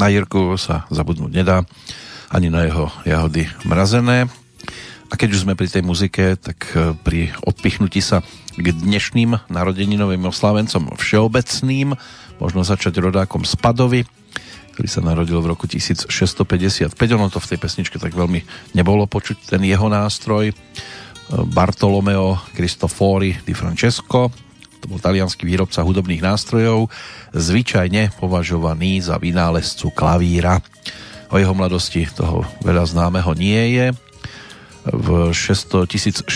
Na Jirku sa zabudnúť nedá, ani na jeho jahody mrazené. A keď už sme pri tej muzike, tak e, pri odpichnutí sa k dnešným narodeninovým oslávencom všeobecným, možno začať rodákom Spadovi, ktorý sa narodil v roku 1655. Ono to v tej pesničke tak veľmi nebolo počuť, ten jeho nástroj. E, Bartolomeo Cristofori di Francesco, to bol talianský výrobca hudobných nástrojov, zvyčajne považovaný za vynálezcu klavíra. O jeho mladosti toho veľa známeho nie je. V 1688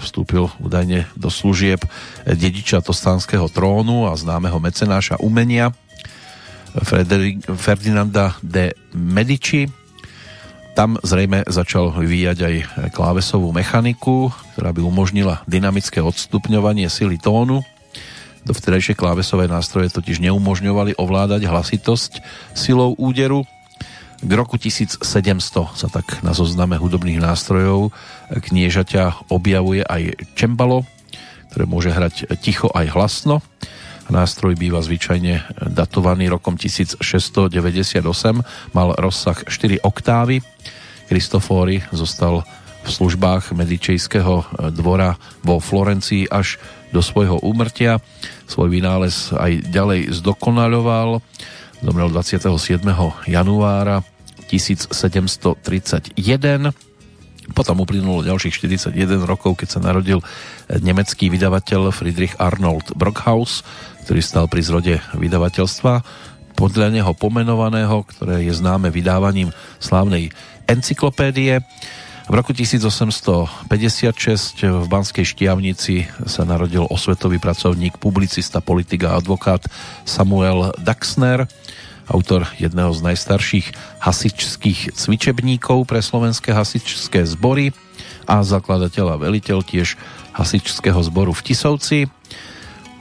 vstúpil údajne do služieb dediča tostánskeho trónu a známeho mecenáša umenia Ferdinanda de Medici. Tam zrejme začal vyvíjať aj klávesovú mechaniku, ktorá by umožnila dynamické odstupňovanie sily tónu Dovtedajšie klávesové nástroje totiž neumožňovali ovládať hlasitosť silou úderu. K roku 1700 sa tak na zozname hudobných nástrojov kniežaťa objavuje aj čembalo, ktoré môže hrať ticho aj hlasno. Nástroj býva zvyčajne datovaný rokom 1698, mal rozsah 4 oktávy. Kristofóri zostal v službách medičejského dvora vo Florencii až do svojho úmrtia. Svoj vynález aj ďalej zdokonaľoval. Zomrel 27. januára 1731. Potom uplynulo ďalších 41 rokov, keď sa narodil nemecký vydavateľ Friedrich Arnold Brockhaus, ktorý stal pri zrode vydavateľstva podľa neho pomenovaného, ktoré je známe vydávaním slávnej encyklopédie. V roku 1856 v Banskej Štiavnici sa narodil osvetový pracovník, publicista, politik a advokát Samuel Daxner, autor jedného z najstarších hasičských cvičebníkov pre slovenské hasičské zbory a zakladateľ a veliteľ tiež hasičského zboru v Tisovci.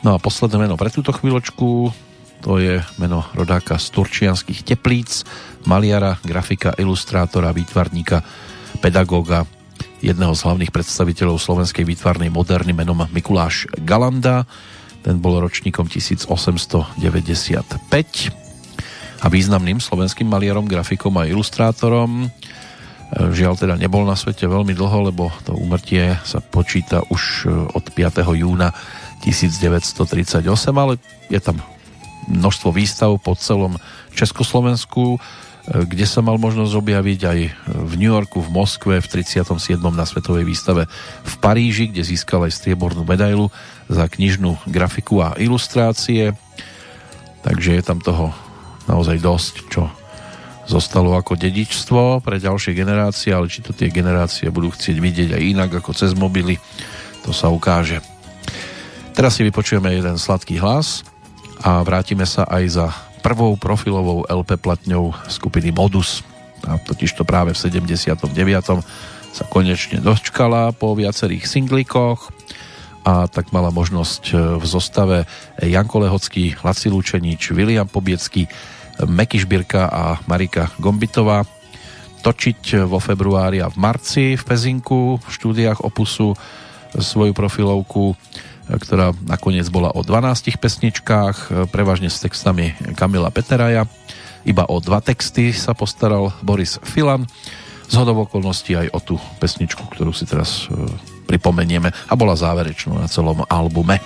No a posledné meno pre túto chvíľočku to je meno rodáka z Turčianských teplíc, maliara, grafika, ilustrátora, výtvarníka pedagóga, jedného z hlavných predstaviteľov slovenskej výtvarnej moderny menom Mikuláš Galanda. Ten bol ročníkom 1895 a významným slovenským maliarom, grafikom a ilustrátorom. Žiaľ teda nebol na svete veľmi dlho, lebo to úmrtie sa počíta už od 5. júna 1938, ale je tam množstvo výstav po celom Československu kde sa mal možnosť objaviť aj v New Yorku, v Moskve, v 37. na Svetovej výstave v Paríži, kde získal aj striebornú medailu za knižnú grafiku a ilustrácie. Takže je tam toho naozaj dosť, čo zostalo ako dedičstvo pre ďalšie generácie, ale či to tie generácie budú chcieť vidieť aj inak ako cez mobily, to sa ukáže. Teraz si vypočujeme jeden sladký hlas a vrátime sa aj za prvou profilovou LP platňou skupiny Modus. A totiž to práve v 79. sa konečne dočkala po viacerých singlikoch a tak mala možnosť e, v zostave Janko Lehocký, Laci Lučenič, William Pobiecký, Meky Šbírka a Marika Gombitová točiť vo februári a v marci v Pezinku v štúdiách Opusu svoju profilovku ktorá nakoniec bola o 12 pesničkách, prevažne s textami Kamila Peteraja. Iba o dva texty sa postaral Boris Filan. Z okolností aj o tú pesničku, ktorú si teraz e, pripomenieme a bola záverečnou na celom albume.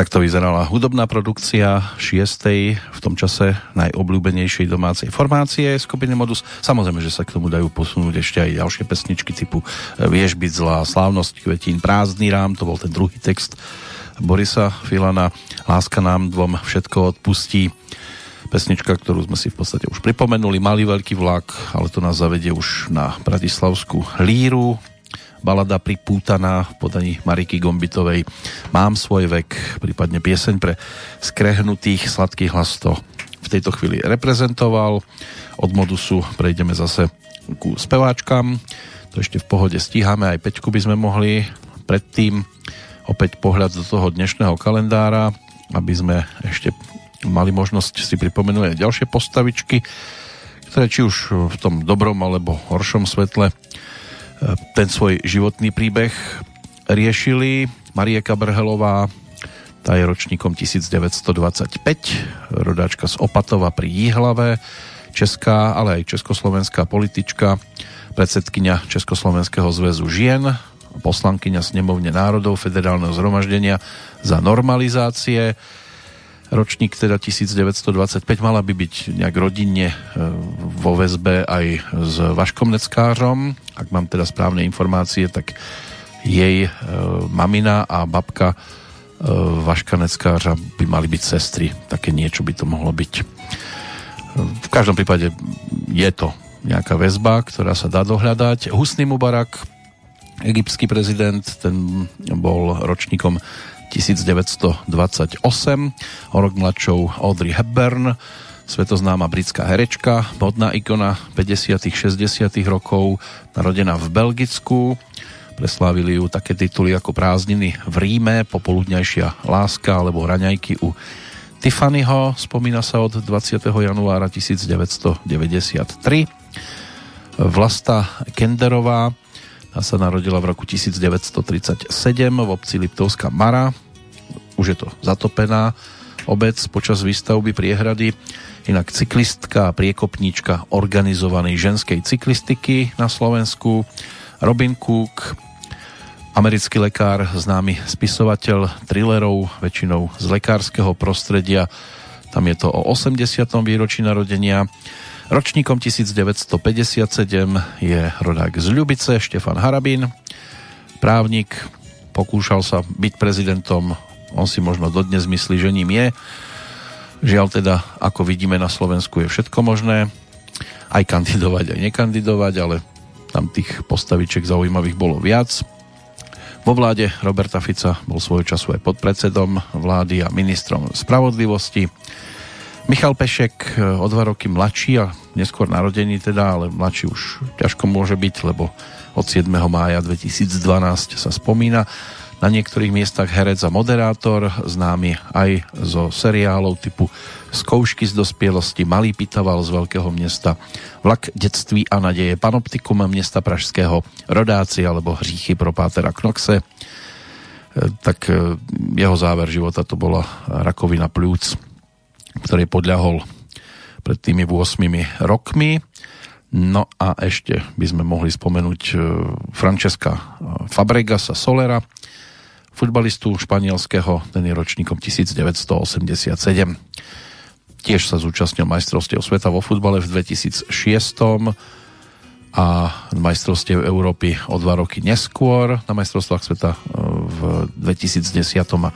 Takto vyzerala hudobná produkcia šiestej v tom čase najobľúbenejšej domácej formácie skupiny Modus. Samozrejme, že sa k tomu dajú posunúť ešte aj ďalšie pesničky typu Vieš byť zlá, Slávnosť kvetín, Prázdny rám, to bol ten druhý text Borisa Filana, Láska nám dvom všetko odpustí. Pesnička, ktorú sme si v podstate už pripomenuli, Malý veľký vlak, ale to nás zavedie už na Bratislavskú líru, balada pripútaná v podaní Mariky Gombitovej Mám svoj vek, prípadne pieseň pre skrehnutých sladkých hlas to v tejto chvíli reprezentoval. Od modusu prejdeme zase ku speváčkam. To ešte v pohode stíhame, aj Peťku by sme mohli predtým opäť pohľad do toho dnešného kalendára, aby sme ešte mali možnosť si pripomenúť aj ďalšie postavičky, ktoré či už v tom dobrom alebo horšom svetle ten svoj životný príbeh riešili. Marie Kabrhelová, tá je ročníkom 1925, rodáčka z Opatova pri Jihlave, česká, ale aj československá politička, predsedkynia Československého zväzu žien, poslankyňa Snemovne národov Federálneho zhromaždenia za normalizácie, ročník teda 1925 mala by byť nejak rodinne e, vo väzbe aj s Vaškom Neckářom. Ak mám teda správne informácie, tak jej e, mamina a babka e, Vaška Neckářa by mali byť sestry. Také niečo by to mohlo byť. V každom prípade je to nejaká väzba, ktorá sa dá dohľadať. Husný Mubarak, egyptský prezident, ten bol ročníkom 1928, o rok mladšou Audrey Hepburn, svetoznáma britská herečka, modná ikona 50 60 rokov, narodená v Belgicku, preslávili ju také tituly ako Prázdniny v Ríme, Popoludňajšia láska alebo Raňajky u Tiffanyho, spomína sa od 20. januára 1993. Vlasta Kenderová, tá sa narodila v roku 1937 v obci Liptovská Mara. Už je to zatopená obec počas výstavby priehrady. Inak cyklistka a priekopníčka organizovanej ženskej cyklistiky na Slovensku. Robin Cook, americký lekár, známy spisovateľ thrillerov, väčšinou z lekárskeho prostredia. Tam je to o 80. výročí narodenia. Ročníkom 1957 je rodák z Ľubice, Štefan Harabín, právnik, pokúšal sa byť prezidentom, on si možno dodnes myslí, že ním je. Žiaľ teda, ako vidíme na Slovensku, je všetko možné, aj kandidovať, aj nekandidovať, ale tam tých postavičiek zaujímavých bolo viac. Vo vláde Roberta Fica bol svojho času aj podpredsedom vlády a ministrom spravodlivosti. Michal Pešek e, o dva roky mladší a neskôr narodení teda, ale mladší už ťažko môže byť, lebo od 7. mája 2012 sa spomína. Na niektorých miestach herec a moderátor, známy aj zo seriálov typu Skoušky z dospielosti, Malý pitaval z veľkého mesta, Vlak detství a nadeje, Panoptikum mesta Pražského, Rodáci alebo Hříchy pro Pátera Knoxe. E, tak e, jeho záver života to bola rakovina plúc ktorý podľahol pred tými 8 rokmi. No a ešte by sme mohli spomenúť e, Francesca e, Fabregasa Solera, futbalistu španielského, ten je ročníkom 1987. Tiež sa zúčastnil majstrovstiev sveta vo futbale v 2006 a majstrovstiev Európy o dva roky neskôr na majstrovstvách sveta e, v 2010 a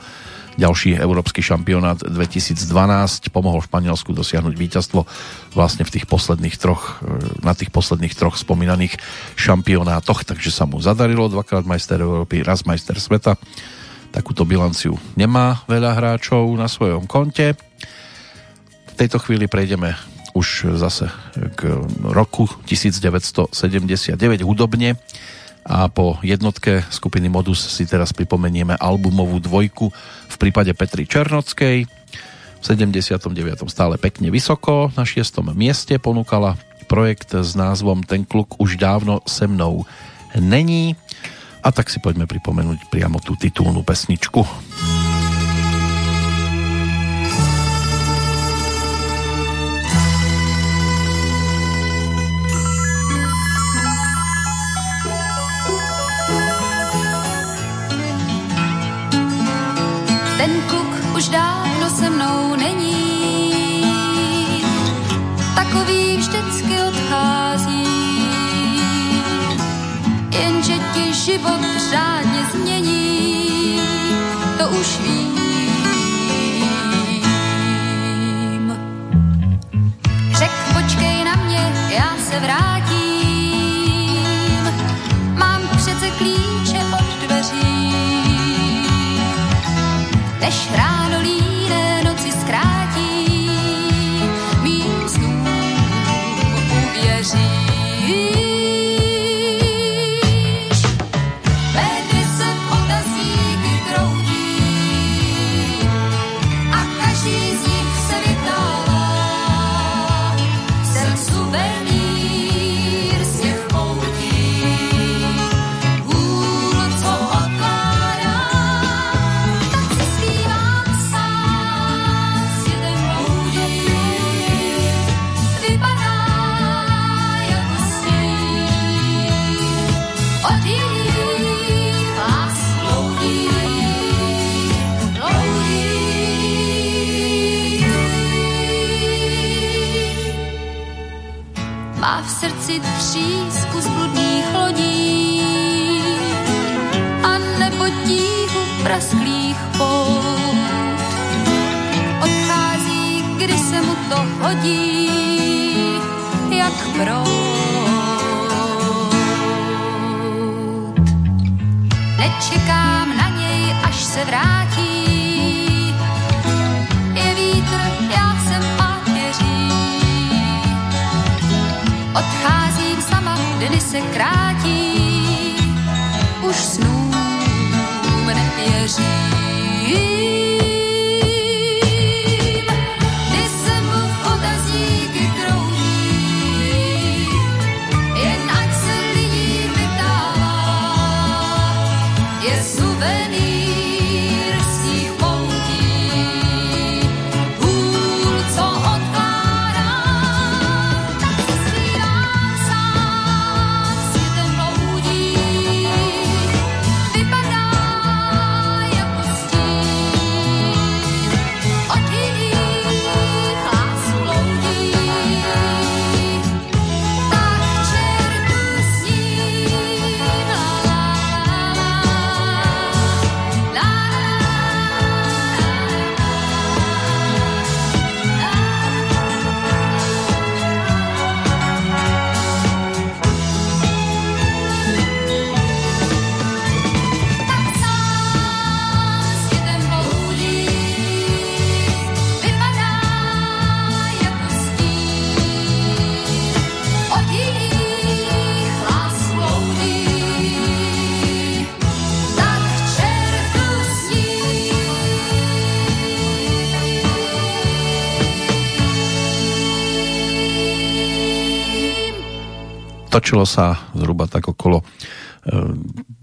ďalší európsky šampionát 2012 pomohol Španielsku dosiahnuť víťazstvo vlastne v tých posledných troch, na tých posledných troch spomínaných šampionátoch, takže sa mu zadarilo dvakrát majster Európy, raz majster sveta. Takúto bilanciu nemá veľa hráčov na svojom konte. V tejto chvíli prejdeme už zase k roku 1979 hudobne a po jednotke skupiny Modus si teraz pripomenieme albumovú dvojku v prípade Petry Černockej. V 79. stále pekne vysoko na 6. mieste ponúkala projekt s názvom Ten kluk už dávno se mnou není a tak si poďme pripomenúť priamo tú titulnú pesničku. Život řádně změní, to už vím. Řek, počkej na mě, já se vrátím. Mám přece klíče od dveří. Než ráno to hodí, jak prout. Nečekám na něj, až se vrátí. Je vítr, já jsem pátěří. Odcházím sama, dny se krátí, Točilo sa zhruba tak okolo eh,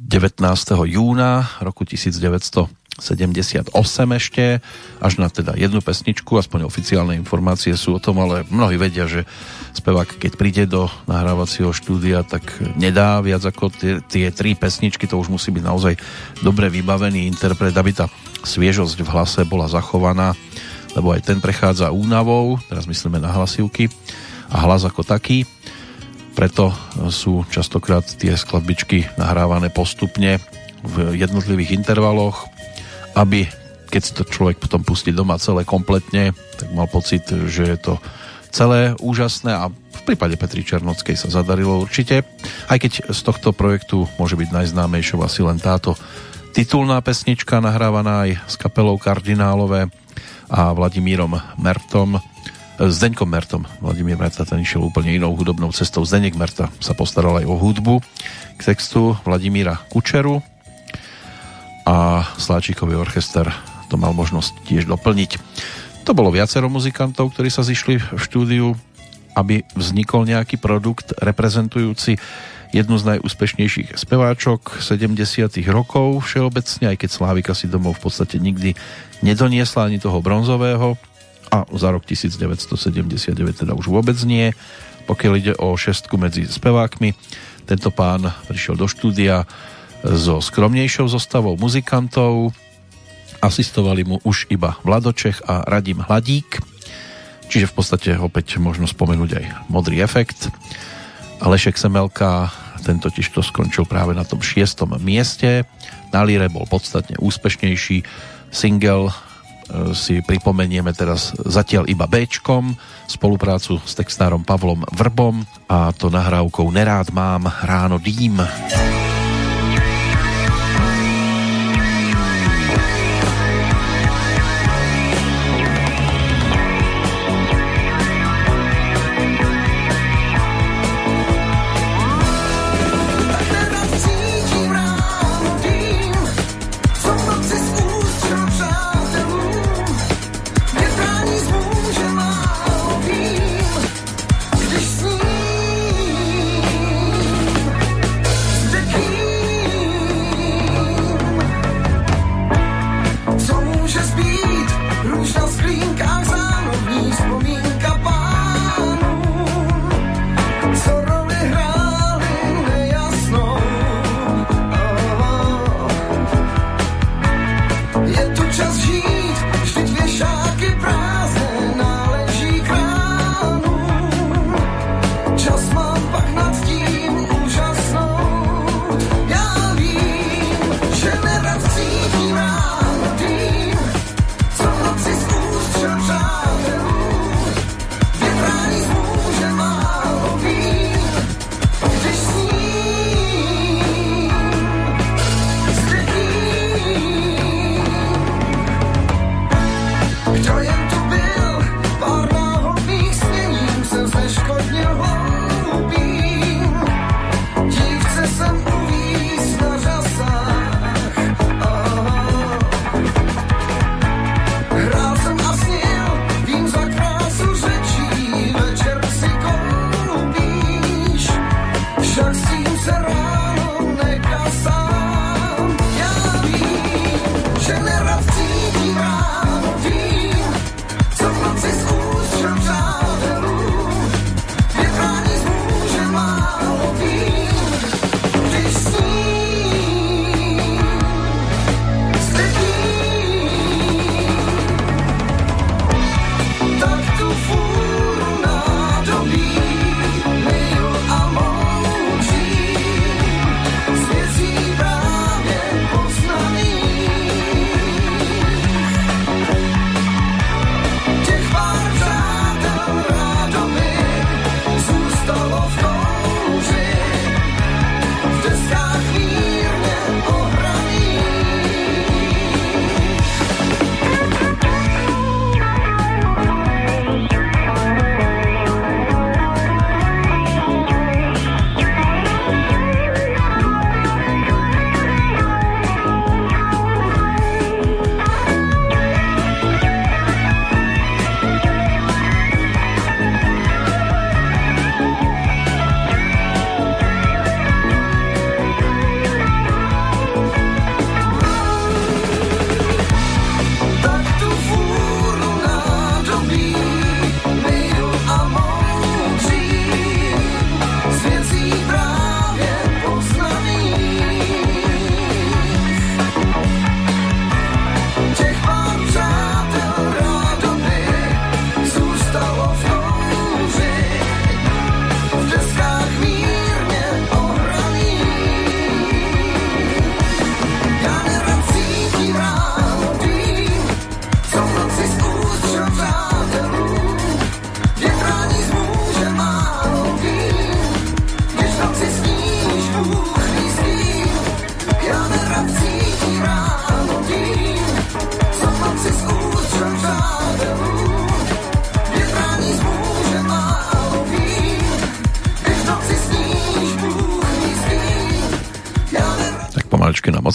19. júna roku 1978 ešte, až na teda jednu pesničku, aspoň oficiálne informácie sú o tom, ale mnohí vedia, že spevák, keď príde do nahrávacieho štúdia, tak nedá viac ako tie, tie tri pesničky, to už musí byť naozaj dobre vybavený interpret, aby tá sviežosť v hlase bola zachovaná, lebo aj ten prechádza únavou, teraz myslíme na hlasivky, a hlas ako taký, preto sú častokrát tie skladbičky nahrávané postupne v jednotlivých intervaloch, aby keď to človek potom pustí doma celé kompletne, tak mal pocit, že je to celé úžasné a v prípade Petri Černockej sa zadarilo určite. Aj keď z tohto projektu môže byť najznámejšou asi len táto titulná pesnička nahrávaná aj s kapelou Kardinálové a Vladimírom Mertom Zdeňkom Mertom. Vladimír Merta ten išiel úplne inou hudobnou cestou. Zdeňek Merta sa postaral aj o hudbu k textu Vladimíra Kučeru a Sláčikový orchester to mal možnosť tiež doplniť. To bolo viacero muzikantov, ktorí sa zišli v štúdiu, aby vznikol nejaký produkt reprezentujúci jednu z najúspešnejších speváčok 70 rokov všeobecne, aj keď Slávika si domov v podstate nikdy nedoniesla ani toho bronzového a za rok 1979 teda už vôbec nie. Pokiaľ ide o šestku medzi spevákmi, tento pán prišiel do štúdia so skromnejšou zostavou muzikantov, asistovali mu už iba Vladočech a Radim Hladík, čiže v podstate opäť možno spomenúť aj modrý efekt. Lešek Semelka, ten totiž to skončil práve na tom šiestom mieste. Na Líre bol podstatne úspešnejší. Single si pripomenieme teraz zatiaľ iba b spoluprácu s textárom Pavlom Vrbom a to nahrávkou Nerád mám ráno dým.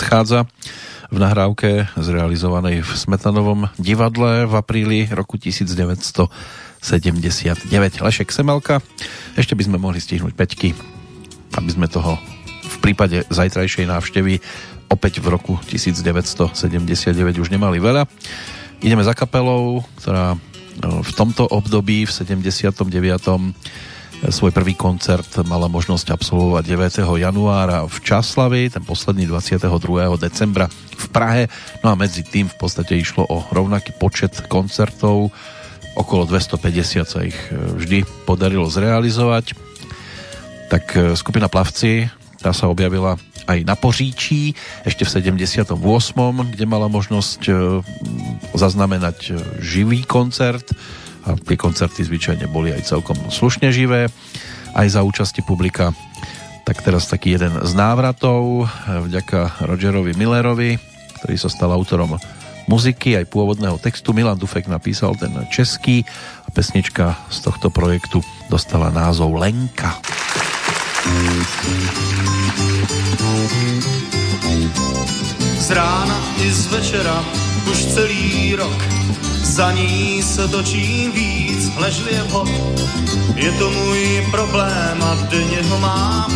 Nachádza v nahrávke zrealizovanej v Smetanovom divadle v apríli roku 1979. Lešek Semelka. Ešte by sme mohli stihnúť peťky, aby sme toho v prípade zajtrajšej návštevy opäť v roku 1979 už nemali veľa. Ideme za kapelou, ktorá no, v tomto období v 79 svoj prvý koncert mala možnosť absolvovať 9. januára v Časlavi, ten posledný 22. decembra v Prahe. No a medzi tým v podstate išlo o rovnaký počet koncertov, okolo 250 sa ich e, vždy podarilo zrealizovať. Tak e, skupina Plavci, tá sa objavila aj na Poříčí, ešte v 78., kde mala možnosť e, zaznamenať živý koncert a tie koncerty zvyčajne boli aj celkom slušne živé, aj za účasti publika. Tak teraz taký jeden z návratov vďaka Rogerovi Millerovi, ktorý sa stal autorom muziky aj pôvodného textu. Milan Dufek napísal ten český a pesnička z tohto projektu dostala názov Lenka. Z rána i z večera už celý rok za ní se točím víc, nežli je vhod. Je to můj problém a denně ho mám.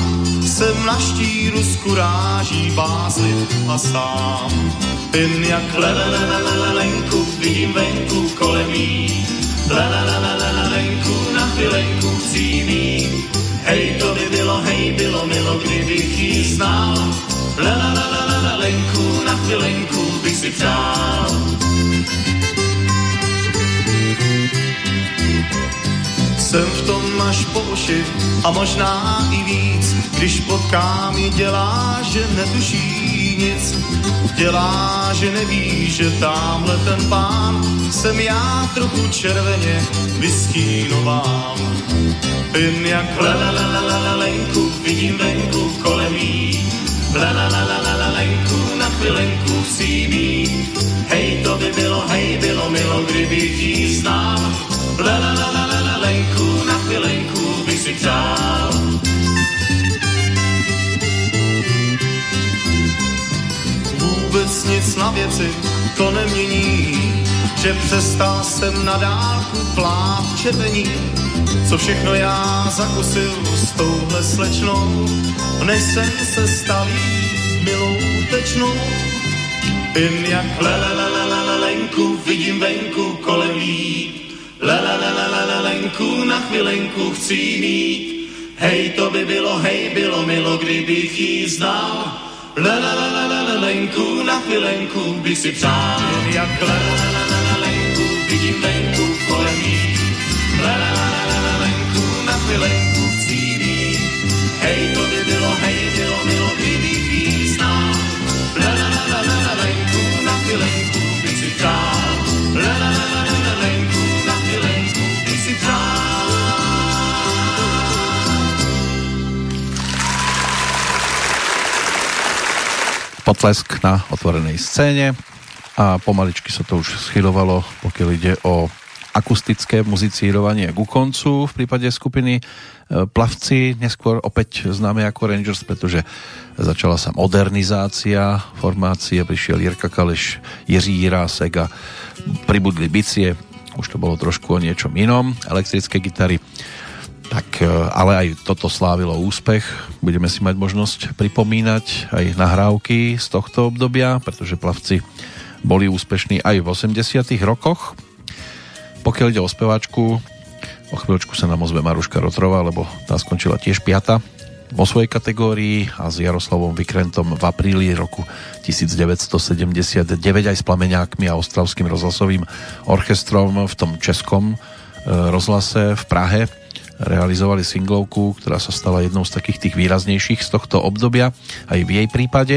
Jsem na štíru z kuráží bázliv a sám. Jen jak lenku, vidím venku kolem jí. lenku, na chvilenku chci mít. Hej, to by bylo, hej, bylo milo, kdybych jí znal. Lenku, na chvilenku bych si přál. Jsem v tom až po uši a možná i víc, když potkám ji dělá, že netuší nic. Dělá, že neví, že tamhle ten pán jsem já trochu červeně vystínovám. Jen jak lenku vidím venku kolem jí. Lenku na chvilenku chci mít. Hej, to by bylo, hej, bylo milo, kdybych jí znal. lenku na chvilenku bych si přál. Vůbec nic na věci to nemění, že přestal jsem na dálku plát čepení. Co všechno já zakusil s touhle slečnou, než jsem se stal milou tečnou. Jen jak lenku vidím venku kolem jí, lenku na chvilenku chci mít. Hej, to by bylo, hej, bylo milo, kdybych jí znal. lenku na chvilenku bych si přál. Jen jak lenku vidím venku lenku chci mít. Hej, to by bylo, hej, bylo milo, kdybych jí znal. lenku na chvilenku bych si přál. lenku na chvilenku bych si přál. Potlesk na otvorenej scéne a pomaličky sa to už schylovalo, pokiaľ ide o akustické muzicírovanie ku koncu v prípade skupiny e, Plavci, neskôr opäť známe ako Rangers, pretože začala sa modernizácia formácie, prišiel Jirka Kaleš, Jiří Jirásek a pribudli bicie, už to bolo trošku o niečom inom, elektrické gitary, tak, e, ale aj toto slávilo úspech. Budeme si mať možnosť pripomínať aj nahrávky z tohto obdobia, pretože plavci boli úspešní aj v 80 rokoch. Pokiaľ ide o speváčku, o chvíľočku sa nám ozve Maruška Rotrova, lebo tá skončila tiež piata vo svojej kategórii a s Jaroslavom Vykrentom v apríli roku 1979 aj s Plameňákmi a Ostravským rozhlasovým orchestrom v tom českom e, rozhlase v Prahe realizovali singlovku, ktorá sa stala jednou z takých tých výraznejších z tohto obdobia aj v jej prípade.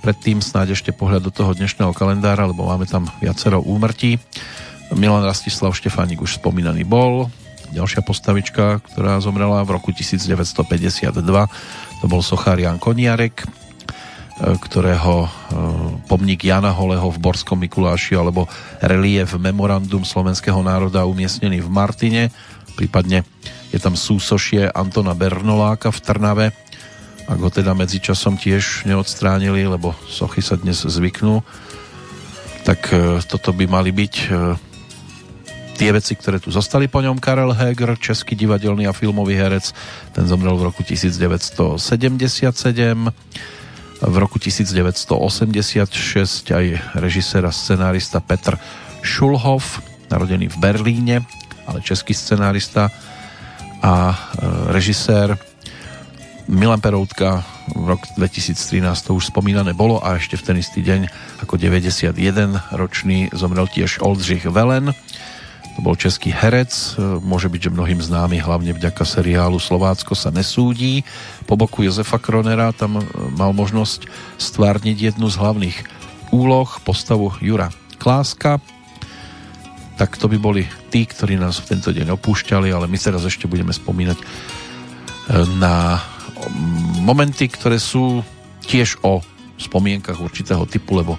Predtým snáď ešte pohľad do toho dnešného kalendára, lebo máme tam viacero úmrtí. Milan Rastislav Štefánik už spomínaný bol. Ďalšia postavička, ktorá zomrela v roku 1952, to bol sochár Jan Koniarek, e, ktorého e, pomník Jana Holeho v Borskom Mikuláši alebo relief Memorandum slovenského národa umiestnený v Martine, prípadne je tam súsošie Antona Bernoláka v Trnave, ak ho teda medzičasom tiež neodstránili, lebo sochy sa dnes zvyknú, tak e, toto by mali byť tie veci, ktoré tu zostali po ňom. Karel Heger, český divadelný a filmový herec, ten zomrel v roku 1977. V roku 1986 aj režisér a scenárista Petr Šulhov, narodený v Berlíne, ale český scenárista a e, režisér Milan Peroutka v rok 2013 to už spomínané bolo a ešte v ten istý deň ako 91 ročný zomrel tiež Oldřich Velen, to bol český herec, môže byť, že mnohým známy hlavne vďaka seriálu Slovácko sa nesúdí. Po boku Jozefa Kronera tam mal možnosť stvárniť jednu z hlavných úloh, postavu Jura Kláska. Tak to by boli tí, ktorí nás v tento deň opúšťali, ale my teraz ešte budeme spomínať e, na momenty, ktoré sú tiež o spomienkach určitého typu, lebo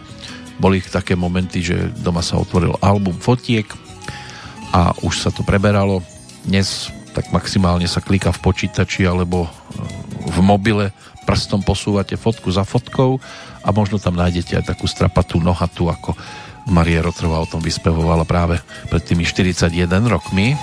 boli také momenty, že doma sa otvoril album fotiek a už sa to preberalo. Dnes tak maximálne sa klika v počítači alebo v mobile, prstom posúvate fotku za fotkou a možno tam nájdete aj takú strapatú nohatu, ako Marie Rotrová o tom vyspevovala práve pred tými 41 rokmi.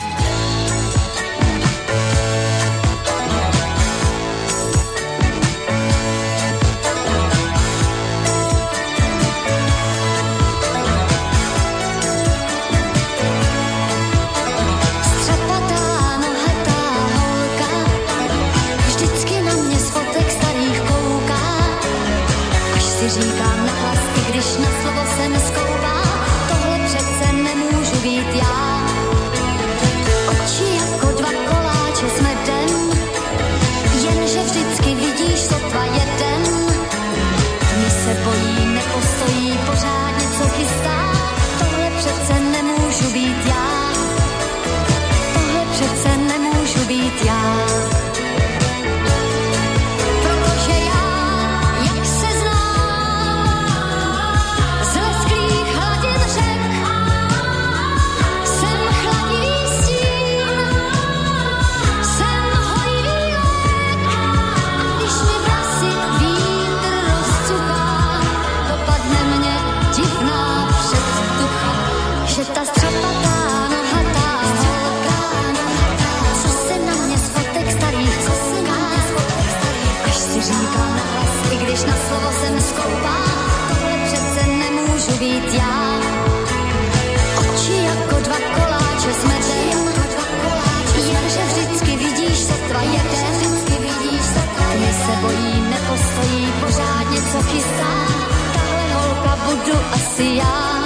si ja.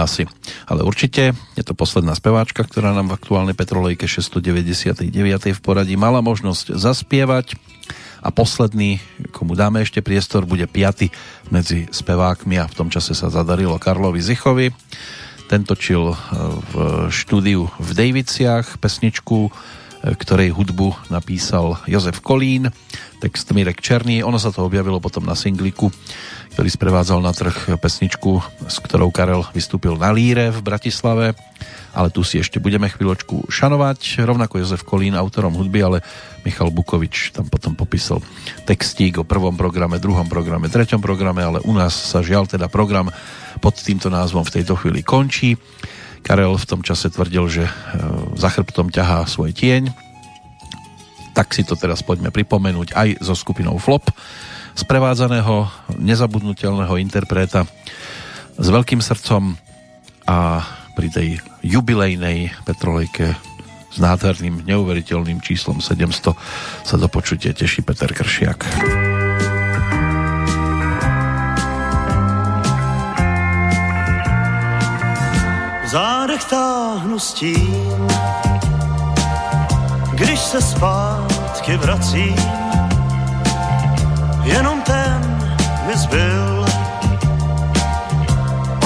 Asi. Ale určite je to posledná speváčka, ktorá nám v aktuálnej Petrolejke 699. v poradí mala možnosť zaspievať a posledný, komu dáme ešte priestor, bude piaty medzi spevákmi a v tom čase sa zadarilo Karlovi Zichovi. Ten točil e, v štúdiu v Daviciach pesničku, e, ktorej hudbu napísal Jozef Kolín, text Mirek Černý. Ono sa to objavilo potom na singliku ktorý sprevádzal na trh pesničku, s ktorou Karel vystúpil na Líre v Bratislave, ale tu si ešte budeme chvíľočku šanovať. Rovnako Jozef Kolín, autorom hudby, ale Michal Bukovič tam potom popísal textík o prvom programe, druhom programe, treťom programe, ale u nás sa žiaľ teda program pod týmto názvom v tejto chvíli končí. Karel v tom čase tvrdil, že e, za chrbtom ťahá svoj tieň, tak si to teraz poďme pripomenúť aj so skupinou Flop, sprevádzaného nezabudnutelného interpreta s veľkým srdcom a pri tej jubilejnej Petrolejke s nádherným, neuveriteľným číslom 700 sa do počutie teší Peter Kršiak. zádech táhnu s tím, když se zpátky vracím, jenom ten mi zbyl,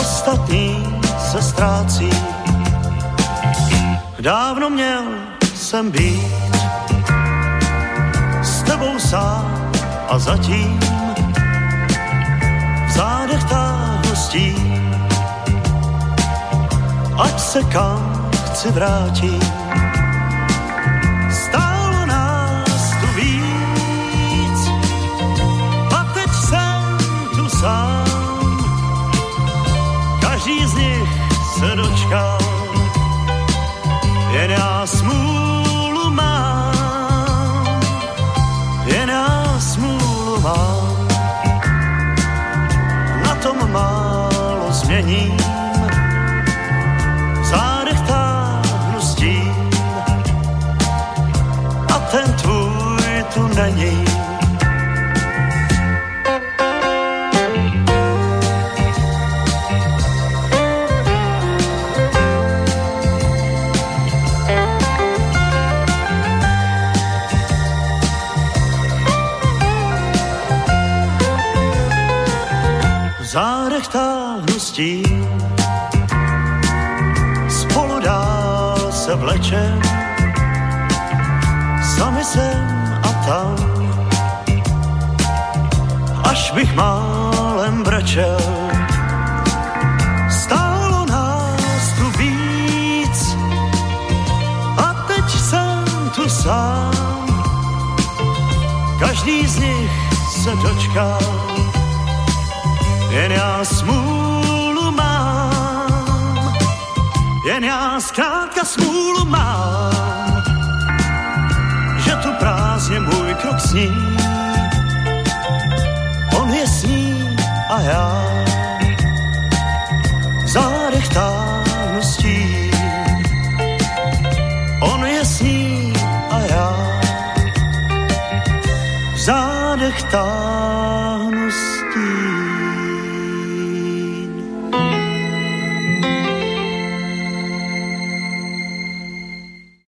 ostatní se ztrácí. Dávno měl jsem být s tebou sám a zatím v zádech táhnu ať se kam chci vrátit. Jen já smůlu mám, jen já smůlu mám. Na tom málo změním, zádech táhnu s a ten tvůj tu není. Tím, spolu dál se vlečem, sami sem a tam, až bych málem brečel. Stálo nás tu víc. A teď jsem tu sám, každý z nich se dočkal, jen já smůlu já zkrátka smůlu mám, že tu prázdně můj krok sní. On je sní a já v